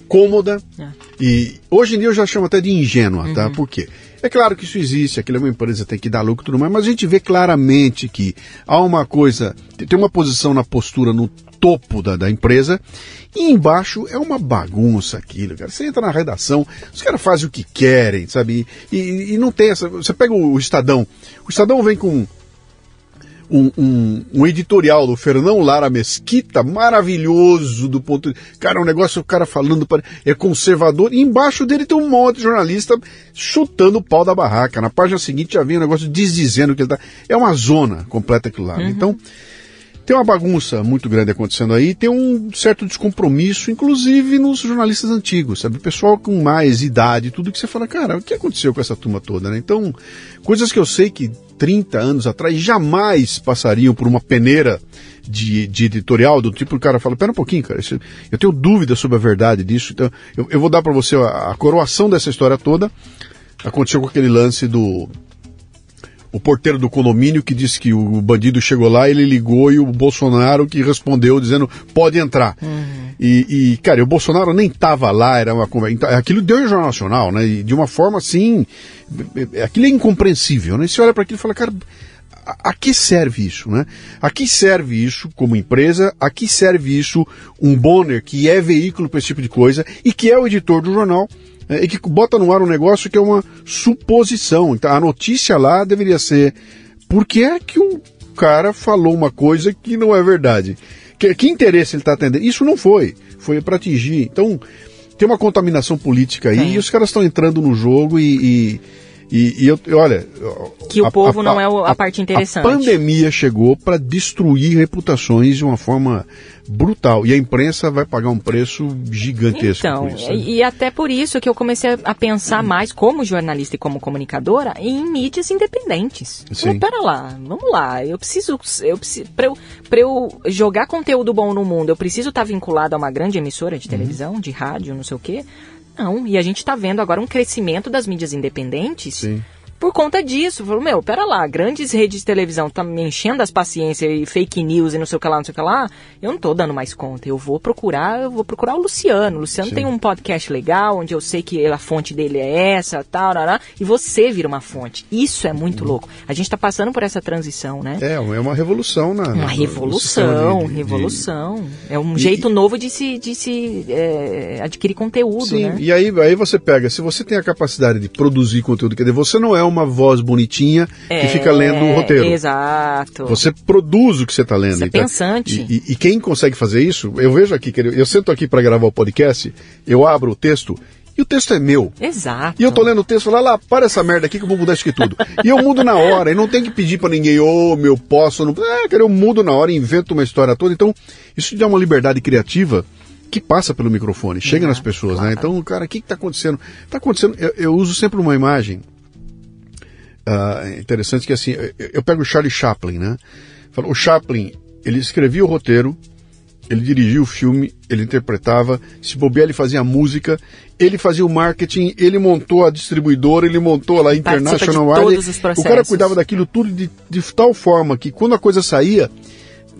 cômoda É. e hoje em dia eu já chamo até de ingênua, tá? Uhum. Por quê? É claro que isso existe, aquilo é uma empresa, tem que dar lucro e tudo mais, mas a gente vê claramente que há uma coisa, tem uma posição na postura no topo da, da empresa e embaixo é uma bagunça aquilo, cara. Você entra na redação, os caras fazem o que querem, sabe? E, e- e não tem essa. Você pega o Estadão, o Estadão vem com um, um- um editorial do Fernão Lara Mesquita, maravilhoso do ponto de. Cara, um negócio, o cara falando, para- é conservador, e embaixo dele tem um monte de jornalista chutando o pau da barraca. Na página seguinte já vem um negócio desdizendo que ele tá. É uma zona completa aquilo lá. né? Então. Tem uma bagunça muito grande acontecendo aí, tem um certo descompromisso, inclusive nos jornalistas antigos, sabe? O pessoal com mais idade, tudo que você fala, cara, o que aconteceu com essa turma toda, né? Então, coisas que eu sei que 30 anos atrás jamais passariam por uma peneira de, de editorial, do tipo, o cara fala, pera um pouquinho, cara, isso- eu tenho dúvida sobre a verdade disso, então eu, eu vou dar para você a, a coroação dessa história toda. Aconteceu com aquele lance do o porteiro do condomínio que disse que o bandido chegou lá, ele ligou e o Bolsonaro que respondeu dizendo pode entrar. E, e, cara, o Bolsonaro nem tava lá, era uma conversa. então, Aquilo deu em Jornal Nacional, né? E de uma forma assim. Aquilo é incompreensível, né? E você olha para aquilo e fala, cara. A, a que serve isso, né? A que serve isso como empresa? A que serve isso um Bonner que é veículo para esse tipo de coisa e que é o editor do jornal e que bota no ar um negócio que é uma suposição. Então, a notícia lá deveria ser por que é que o cara falou uma coisa que não é verdade? Que, que interesse ele está atendendo? Isso não foi. Foi para atingir. Então, tem uma contaminação política aí e os caras estão entrando no jogo e. e e, e eu, olha. Que o povo não é a parte interessante. A pandemia chegou para destruir reputações de uma forma brutal. E a imprensa vai pagar um preço gigantesco Então, isso. né? e, até por isso que eu comecei a pensar mais como jornalista e como comunicadora em mídias independentes. Sim. pera lá, vamos lá, eu preciso, eu preciso para eu, pra eu jogar conteúdo bom no mundo, eu preciso estar vinculado a uma grande emissora Uhum. de televisão, de rádio, não sei o quê. Não, e a gente está vendo agora um crescimento das mídias independentes Sim. Por conta disso. Falou, meu, pera lá, grandes redes de televisão estão me enchendo as paciências e fake news e não sei o que lá, não sei o que lá. Eu não tô dando mais conta. Eu vou procurar, eu vou procurar o Luciano. O Luciano Sim. tem um podcast legal, onde eu sei que a fonte dele é essa, tal, tal, tal, e você vira uma fonte. Isso é muito louco. A gente tá passando por essa transição, né? É, é uma revolução na. Uma revolução, de- de- revolução. É um E- jeito novo de se, de se é, adquirir conteúdo, Sim, né? e aí, aí você pega, se você tem a capacidade de produzir conteúdo, quer dizer, você não é uma voz bonitinha que fica lendo o roteiro. É, Exato. Você produz o que você está lendo. Você é Então, pensante. E, e- quem consegue fazer isso, eu vejo aqui, eu sento aqui para gravar o podcast, eu abro o texto e o texto é meu. Exato. E eu tô lendo o texto e falo, lá, para essa merda aqui que eu vou mudar isso aqui tudo. e eu mudo na hora, e não tem que pedir para ninguém, ô, meu, posso, não. É, cara, eu mudo na hora, invento uma história toda. Então, isso dá uma liberdade criativa que passa pelo microfone, chega É, nas pessoas, né? claro. Então, cara, o que que tá acontecendo? Tá acontecendo, eu, eu uso sempre uma imagem ah, interessante que assim, eu, eu pego o Charlie Chaplin, né? O Chaplin, ele escrevia o roteiro ele dirigia o filme, ele interpretava, se bobear ele fazia a música, ele fazia o marketing, ele montou a distribuidora, ele montou lá a International Wireless. O cara cuidava daquilo tudo de, de tal forma que quando a coisa saía,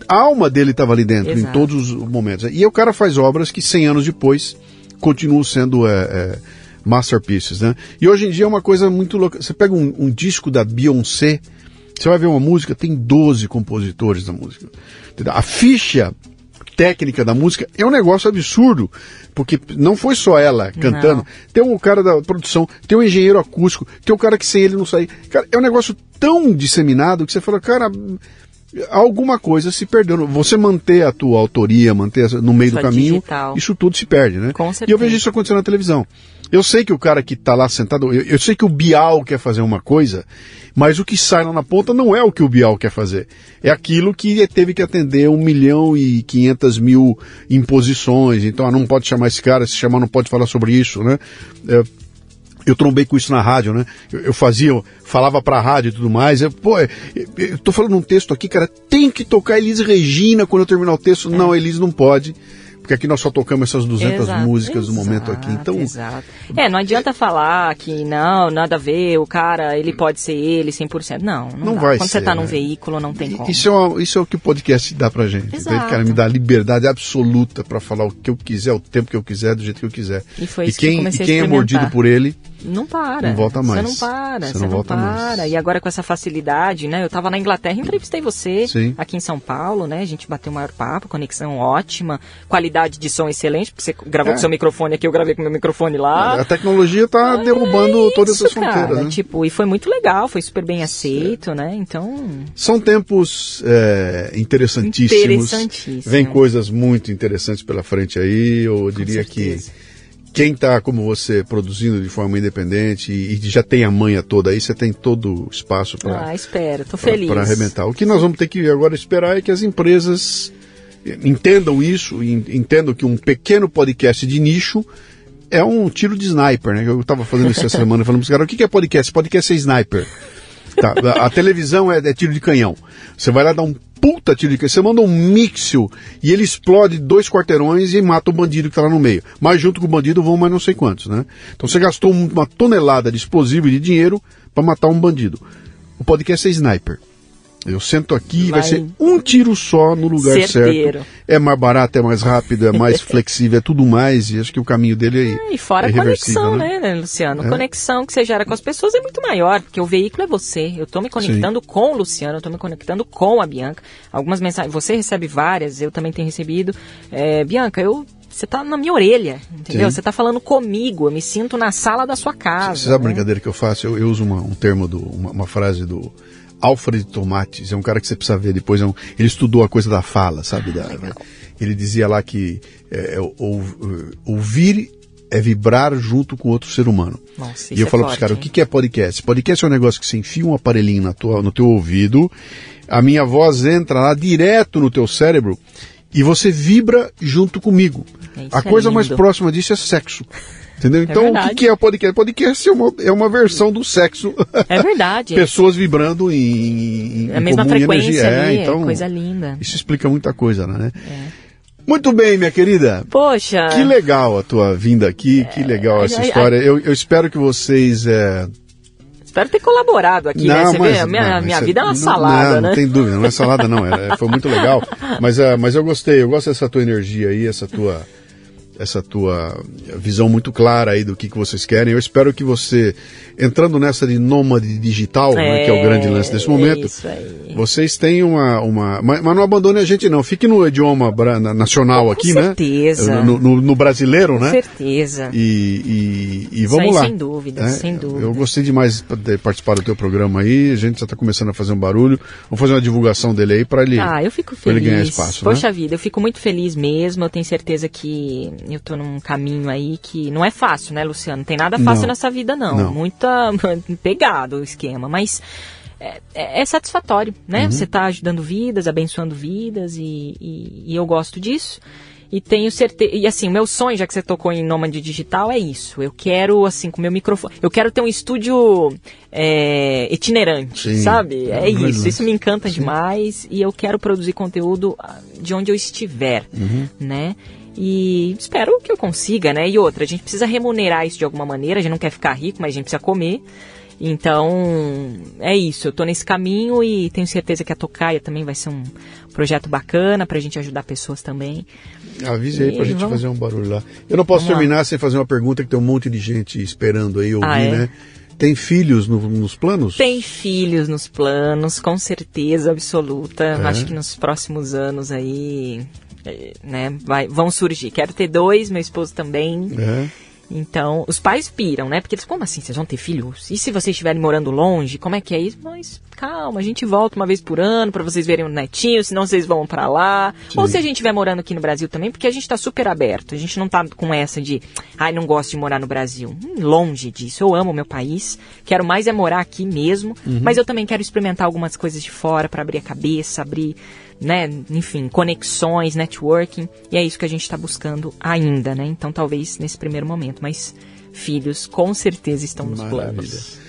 a alma dele estava ali dentro, Exato. em todos os momentos. E o cara faz obras que 100 anos depois continuam sendo é, é, masterpieces, né? E hoje em dia é uma coisa muito louca. Você pega um, um disco da Beyoncé, você vai ver uma música, tem 12 compositores da música. A ficha técnica da música é um negócio absurdo, porque não foi só ela cantando. Não. Tem um cara da produção, tem um engenheiro acústico, tem um cara que sem ele não sai. Cara, é um negócio tão disseminado que você fala, cara, alguma coisa se perdeu. Você manter a tua autoria, manter no meio do caminho, digital. isso tudo se perde, né? Com certeza. E eu vejo isso acontecendo na televisão. Eu sei que o cara que está lá sentado, eu, eu, sei que o Bial quer fazer uma coisa, mas o que sai lá na ponta não é o que o Bial quer fazer. É aquilo que teve que atender um milhão e quinhentas mil imposições. Então, ah, não pode chamar esse cara, se chamar não pode falar sobre isso, né? É, eu trombei com isso na rádio, né? Eu, eu fazia, eu falava pra rádio e tudo mais. Eu, pô, eu, eu tô falando um texto aqui, cara, tem que tocar Elis Regina quando eu terminar o texto. É. Não, Elis não pode porque aqui nós só tocamos essas 200 exato, músicas no momento aqui. Então, exato. É, não adianta falar que não, nada a ver, o cara, ele pode ser ele 100%. Não, não, não vai Quando ser, você tá num né? veículo, não tem como. Isso é, uma, isso é o que o podcast dá pra gente. Exato. Cara, me dá liberdade absoluta para falar o que eu quiser, o tempo que eu quiser, do jeito que eu quiser. E foi e isso quem, que e quem é mordido por ele não para. Não volta mais. Você não para, você, não, não volta para. Mais. E agora com essa facilidade, né? Eu estava na Inglaterra, entrevistei você Sim. aqui em São Paulo, né? A gente bateu o maior papo, conexão ótima, qualidade de som excelente, porque você gravou é. com seu microfone aqui, eu gravei com meu microfone lá. A tecnologia está é derrubando isso, todas essas fronteiras, né? Tipo, e foi muito legal, foi super bem aceito, é. né? Então... São tempos é, interessantíssimos. Interessantíssimos. Vem coisas muito interessantes pela frente aí, eu diria que quem está como você produzindo de forma independente e, e, já tem a manha toda aí, você tem todo o espaço para. Ah, espero, tô feliz. Para arrebentar. O que nós vamos ter que agora esperar é que as empresas entendam isso, entendam que um pequeno podcast de nicho é um tiro de sniper, né? Eu estava fazendo isso essa semana falando para os caras, o que é podcast? Podcast é sniper. Tá, a, a televisão é, é, tiro de canhão. Você vai lá dar um puta canhão. Você manda um míxel e ele explode dois quarteirões e mata o bandido que está lá no meio. Mas junto com o bandido vão mais não sei quantos, né? Então você gastou uma tonelada de explosivo e de dinheiro para matar um bandido. O podcast é sniper. Eu sento aqui, vai, vai ser um tiro só no lugar Certeiro. certo. É mais barato, é mais rápido, é mais (laughs) flexível, é tudo mais. E acho que o caminho dele é. é e fora é a conexão, né? né, Luciano? É. Conexão que você gera com as pessoas é muito maior, porque o veículo é você. Eu estou me conectando Sim. com o Luciano, eu estou me conectando com a Bianca. Algumas mensagens, você recebe várias, eu também tenho recebido. É, Bianca, eu você tá na minha orelha, entendeu? Sim. Você tá falando comigo, eu me sinto na sala da sua casa. Você sabe né? a brincadeira que eu faço? Eu, eu uso uma, um termo, do, uma, uma frase do Alfred Tomates, é um cara que você precisa ver depois, é um, ele estudou a coisa da fala, sabe? Da, ele dizia lá que é, é ou, ouvir é vibrar junto com outro ser humano. Nossa, e eu é falo para os caras, o que é podcast? Podcast é um negócio que você enfia um aparelhinho na tua, no teu ouvido, a minha voz entra lá direto no teu cérebro e você vibra junto comigo. Isso a coisa é mais próxima disso é sexo. Entendeu? Então, é o que, é o podcast? Podcast é uma, é uma versão do sexo. É verdade. (laughs) Pessoas vibrando em, em a mesma frequência. Ali, é, então, coisa linda. Isso explica muita coisa, né? É. Muito bem, minha querida. Poxa. Que legal a tua vinda aqui, é, que legal essa história. Eu, eu espero que vocês é, espero ter colaborado aqui, não, né? Você mas, vê, a minha, não, minha é, vida é uma não, salada, não, né? Não tem dúvida, não é salada não, é, foi muito legal. (laughs) Mas, uh, mas eu gostei, eu gosto dessa tua energia aí, essa tua essa tua visão muito clara aí do que, que vocês querem. Eu espero que você, entrando nessa de nômade digital, é, né, que é o grande lance desse momento, é vocês tenham uma. uma mas, mas, não abandone a gente, não. Fique no idioma nacional aqui, certeza. né? No, no, no brasileiro, Com né? certeza. E, e, e vamos Isso lá. Sem dúvida, É, sem dúvida. Eu gostei demais de participar do teu programa aí. A gente já está começando a fazer um barulho. Vamos fazer uma divulgação dele aí para ele, Ah, eu fico pra ele feliz. ganhar espaço. Poxa né? vida, eu fico muito feliz mesmo. Eu tenho certeza que eu tô num caminho aí que não é fácil, né, Luciano? Não tem nada fácil Não. nessa vida, não. Não. Muita (laughs) pegado o esquema, mas é, é- é satisfatório, né? Uhum. Você tá ajudando vidas, abençoando vidas e, e- e eu gosto disso. E tenho certeza. E assim, meu sonho, já que você tocou em Nômade Digital, é isso. Eu quero, assim, com meu microfone. Eu quero ter um estúdio é, itinerante, Sim. sabe? É, é isso. Isso me encanta Sim. demais. E eu quero produzir conteúdo ah, de onde eu estiver, uhum. né? E espero que eu consiga, né? E outra, a gente precisa remunerar isso de alguma maneira. A gente não quer ficar rico, mas a gente precisa comer. Então, é isso. Eu tô nesse caminho e tenho certeza que a Tocaia também vai ser um projeto bacana pra gente ajudar pessoas também. Avise aí pra gente vamos... fazer um barulho lá. Eu não posso vamos terminar lá. sem fazer uma pergunta que tem um monte de gente esperando aí ouvir, ah, é? né? Tem filhos no, nos planos? Tem filhos nos planos, com certeza absoluta. É. Acho que nos próximos anos aí, né, vai, vão surgir. Quero ter dois, meu esposo também. É. Então, os pais piram, né? Porque eles, como assim, vocês vão ter filhos? E se vocês estiverem morando longe, como é que é isso? Mas calma, a gente volta uma vez por ano para vocês verem o netinho, senão vocês vão para lá. Sim. Ou se a gente estiver morando aqui no Brasil também, porque a gente tá super aberto. A gente não tá com essa de, ai, não gosto de morar no Brasil. Hum, longe disso. Eu amo o meu país, quero mais é morar aqui mesmo, uhum. mas eu também quero experimentar algumas coisas de fora para abrir a cabeça, abrir né, enfim, conexões, networking, e é isso que a gente está buscando ainda, né? Então, talvez nesse primeiro momento, mas filhos com certeza estão nos Maravilha. planos.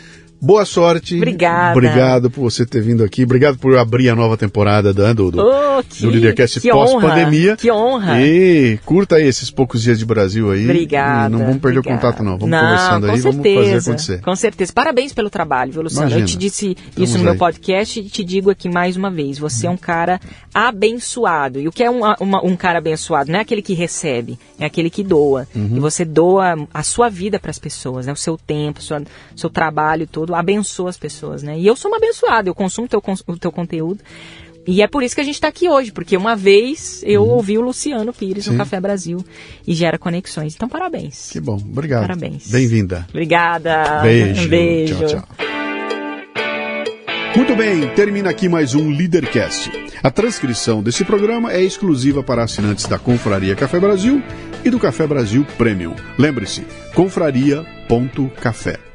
Boa sorte. Obrigada. Obrigado por você ter vindo aqui. Obrigado por abrir a nova temporada do, do, do, oh, que, do Leadercast pós-pandemia. Que honra. E curta aí esses poucos dias de Brasil aí. Obrigada. não vamos perder obrigada. o contato, não. Vamos não, conversando aí, certeza, vamos fazer acontecer. Com certeza. Parabéns pelo trabalho, viu, Luciano? Imagina. Eu te disse isso no aí. meu podcast e te digo aqui mais uma vez. Você é um cara abençoado. E o que é um, uma, um cara abençoado? Não é aquele que recebe, é aquele que doa. Uhum. E você doa a sua vida para as pessoas, né? O seu tempo, o seu trabalho todo, abençoa as pessoas né? E eu sou uma abençoada, eu consumo teu, o teu conteúdo. E é por isso que a gente está aqui hoje, porque uma vez eu uhum. ouvi o Luciano Pires Sim. no Café Brasil e gera conexões. Então, parabéns. Que bom, obrigado. Parabéns. Bem-vinda. Obrigada. Beijo. Um beijo. Tchau, tchau. Muito bem, termina aqui mais um Leadercast. A transcrição desse programa é exclusiva para assinantes da Confraria Café Brasil e do Café Brasil Premium. Lembre-se, confraria.café.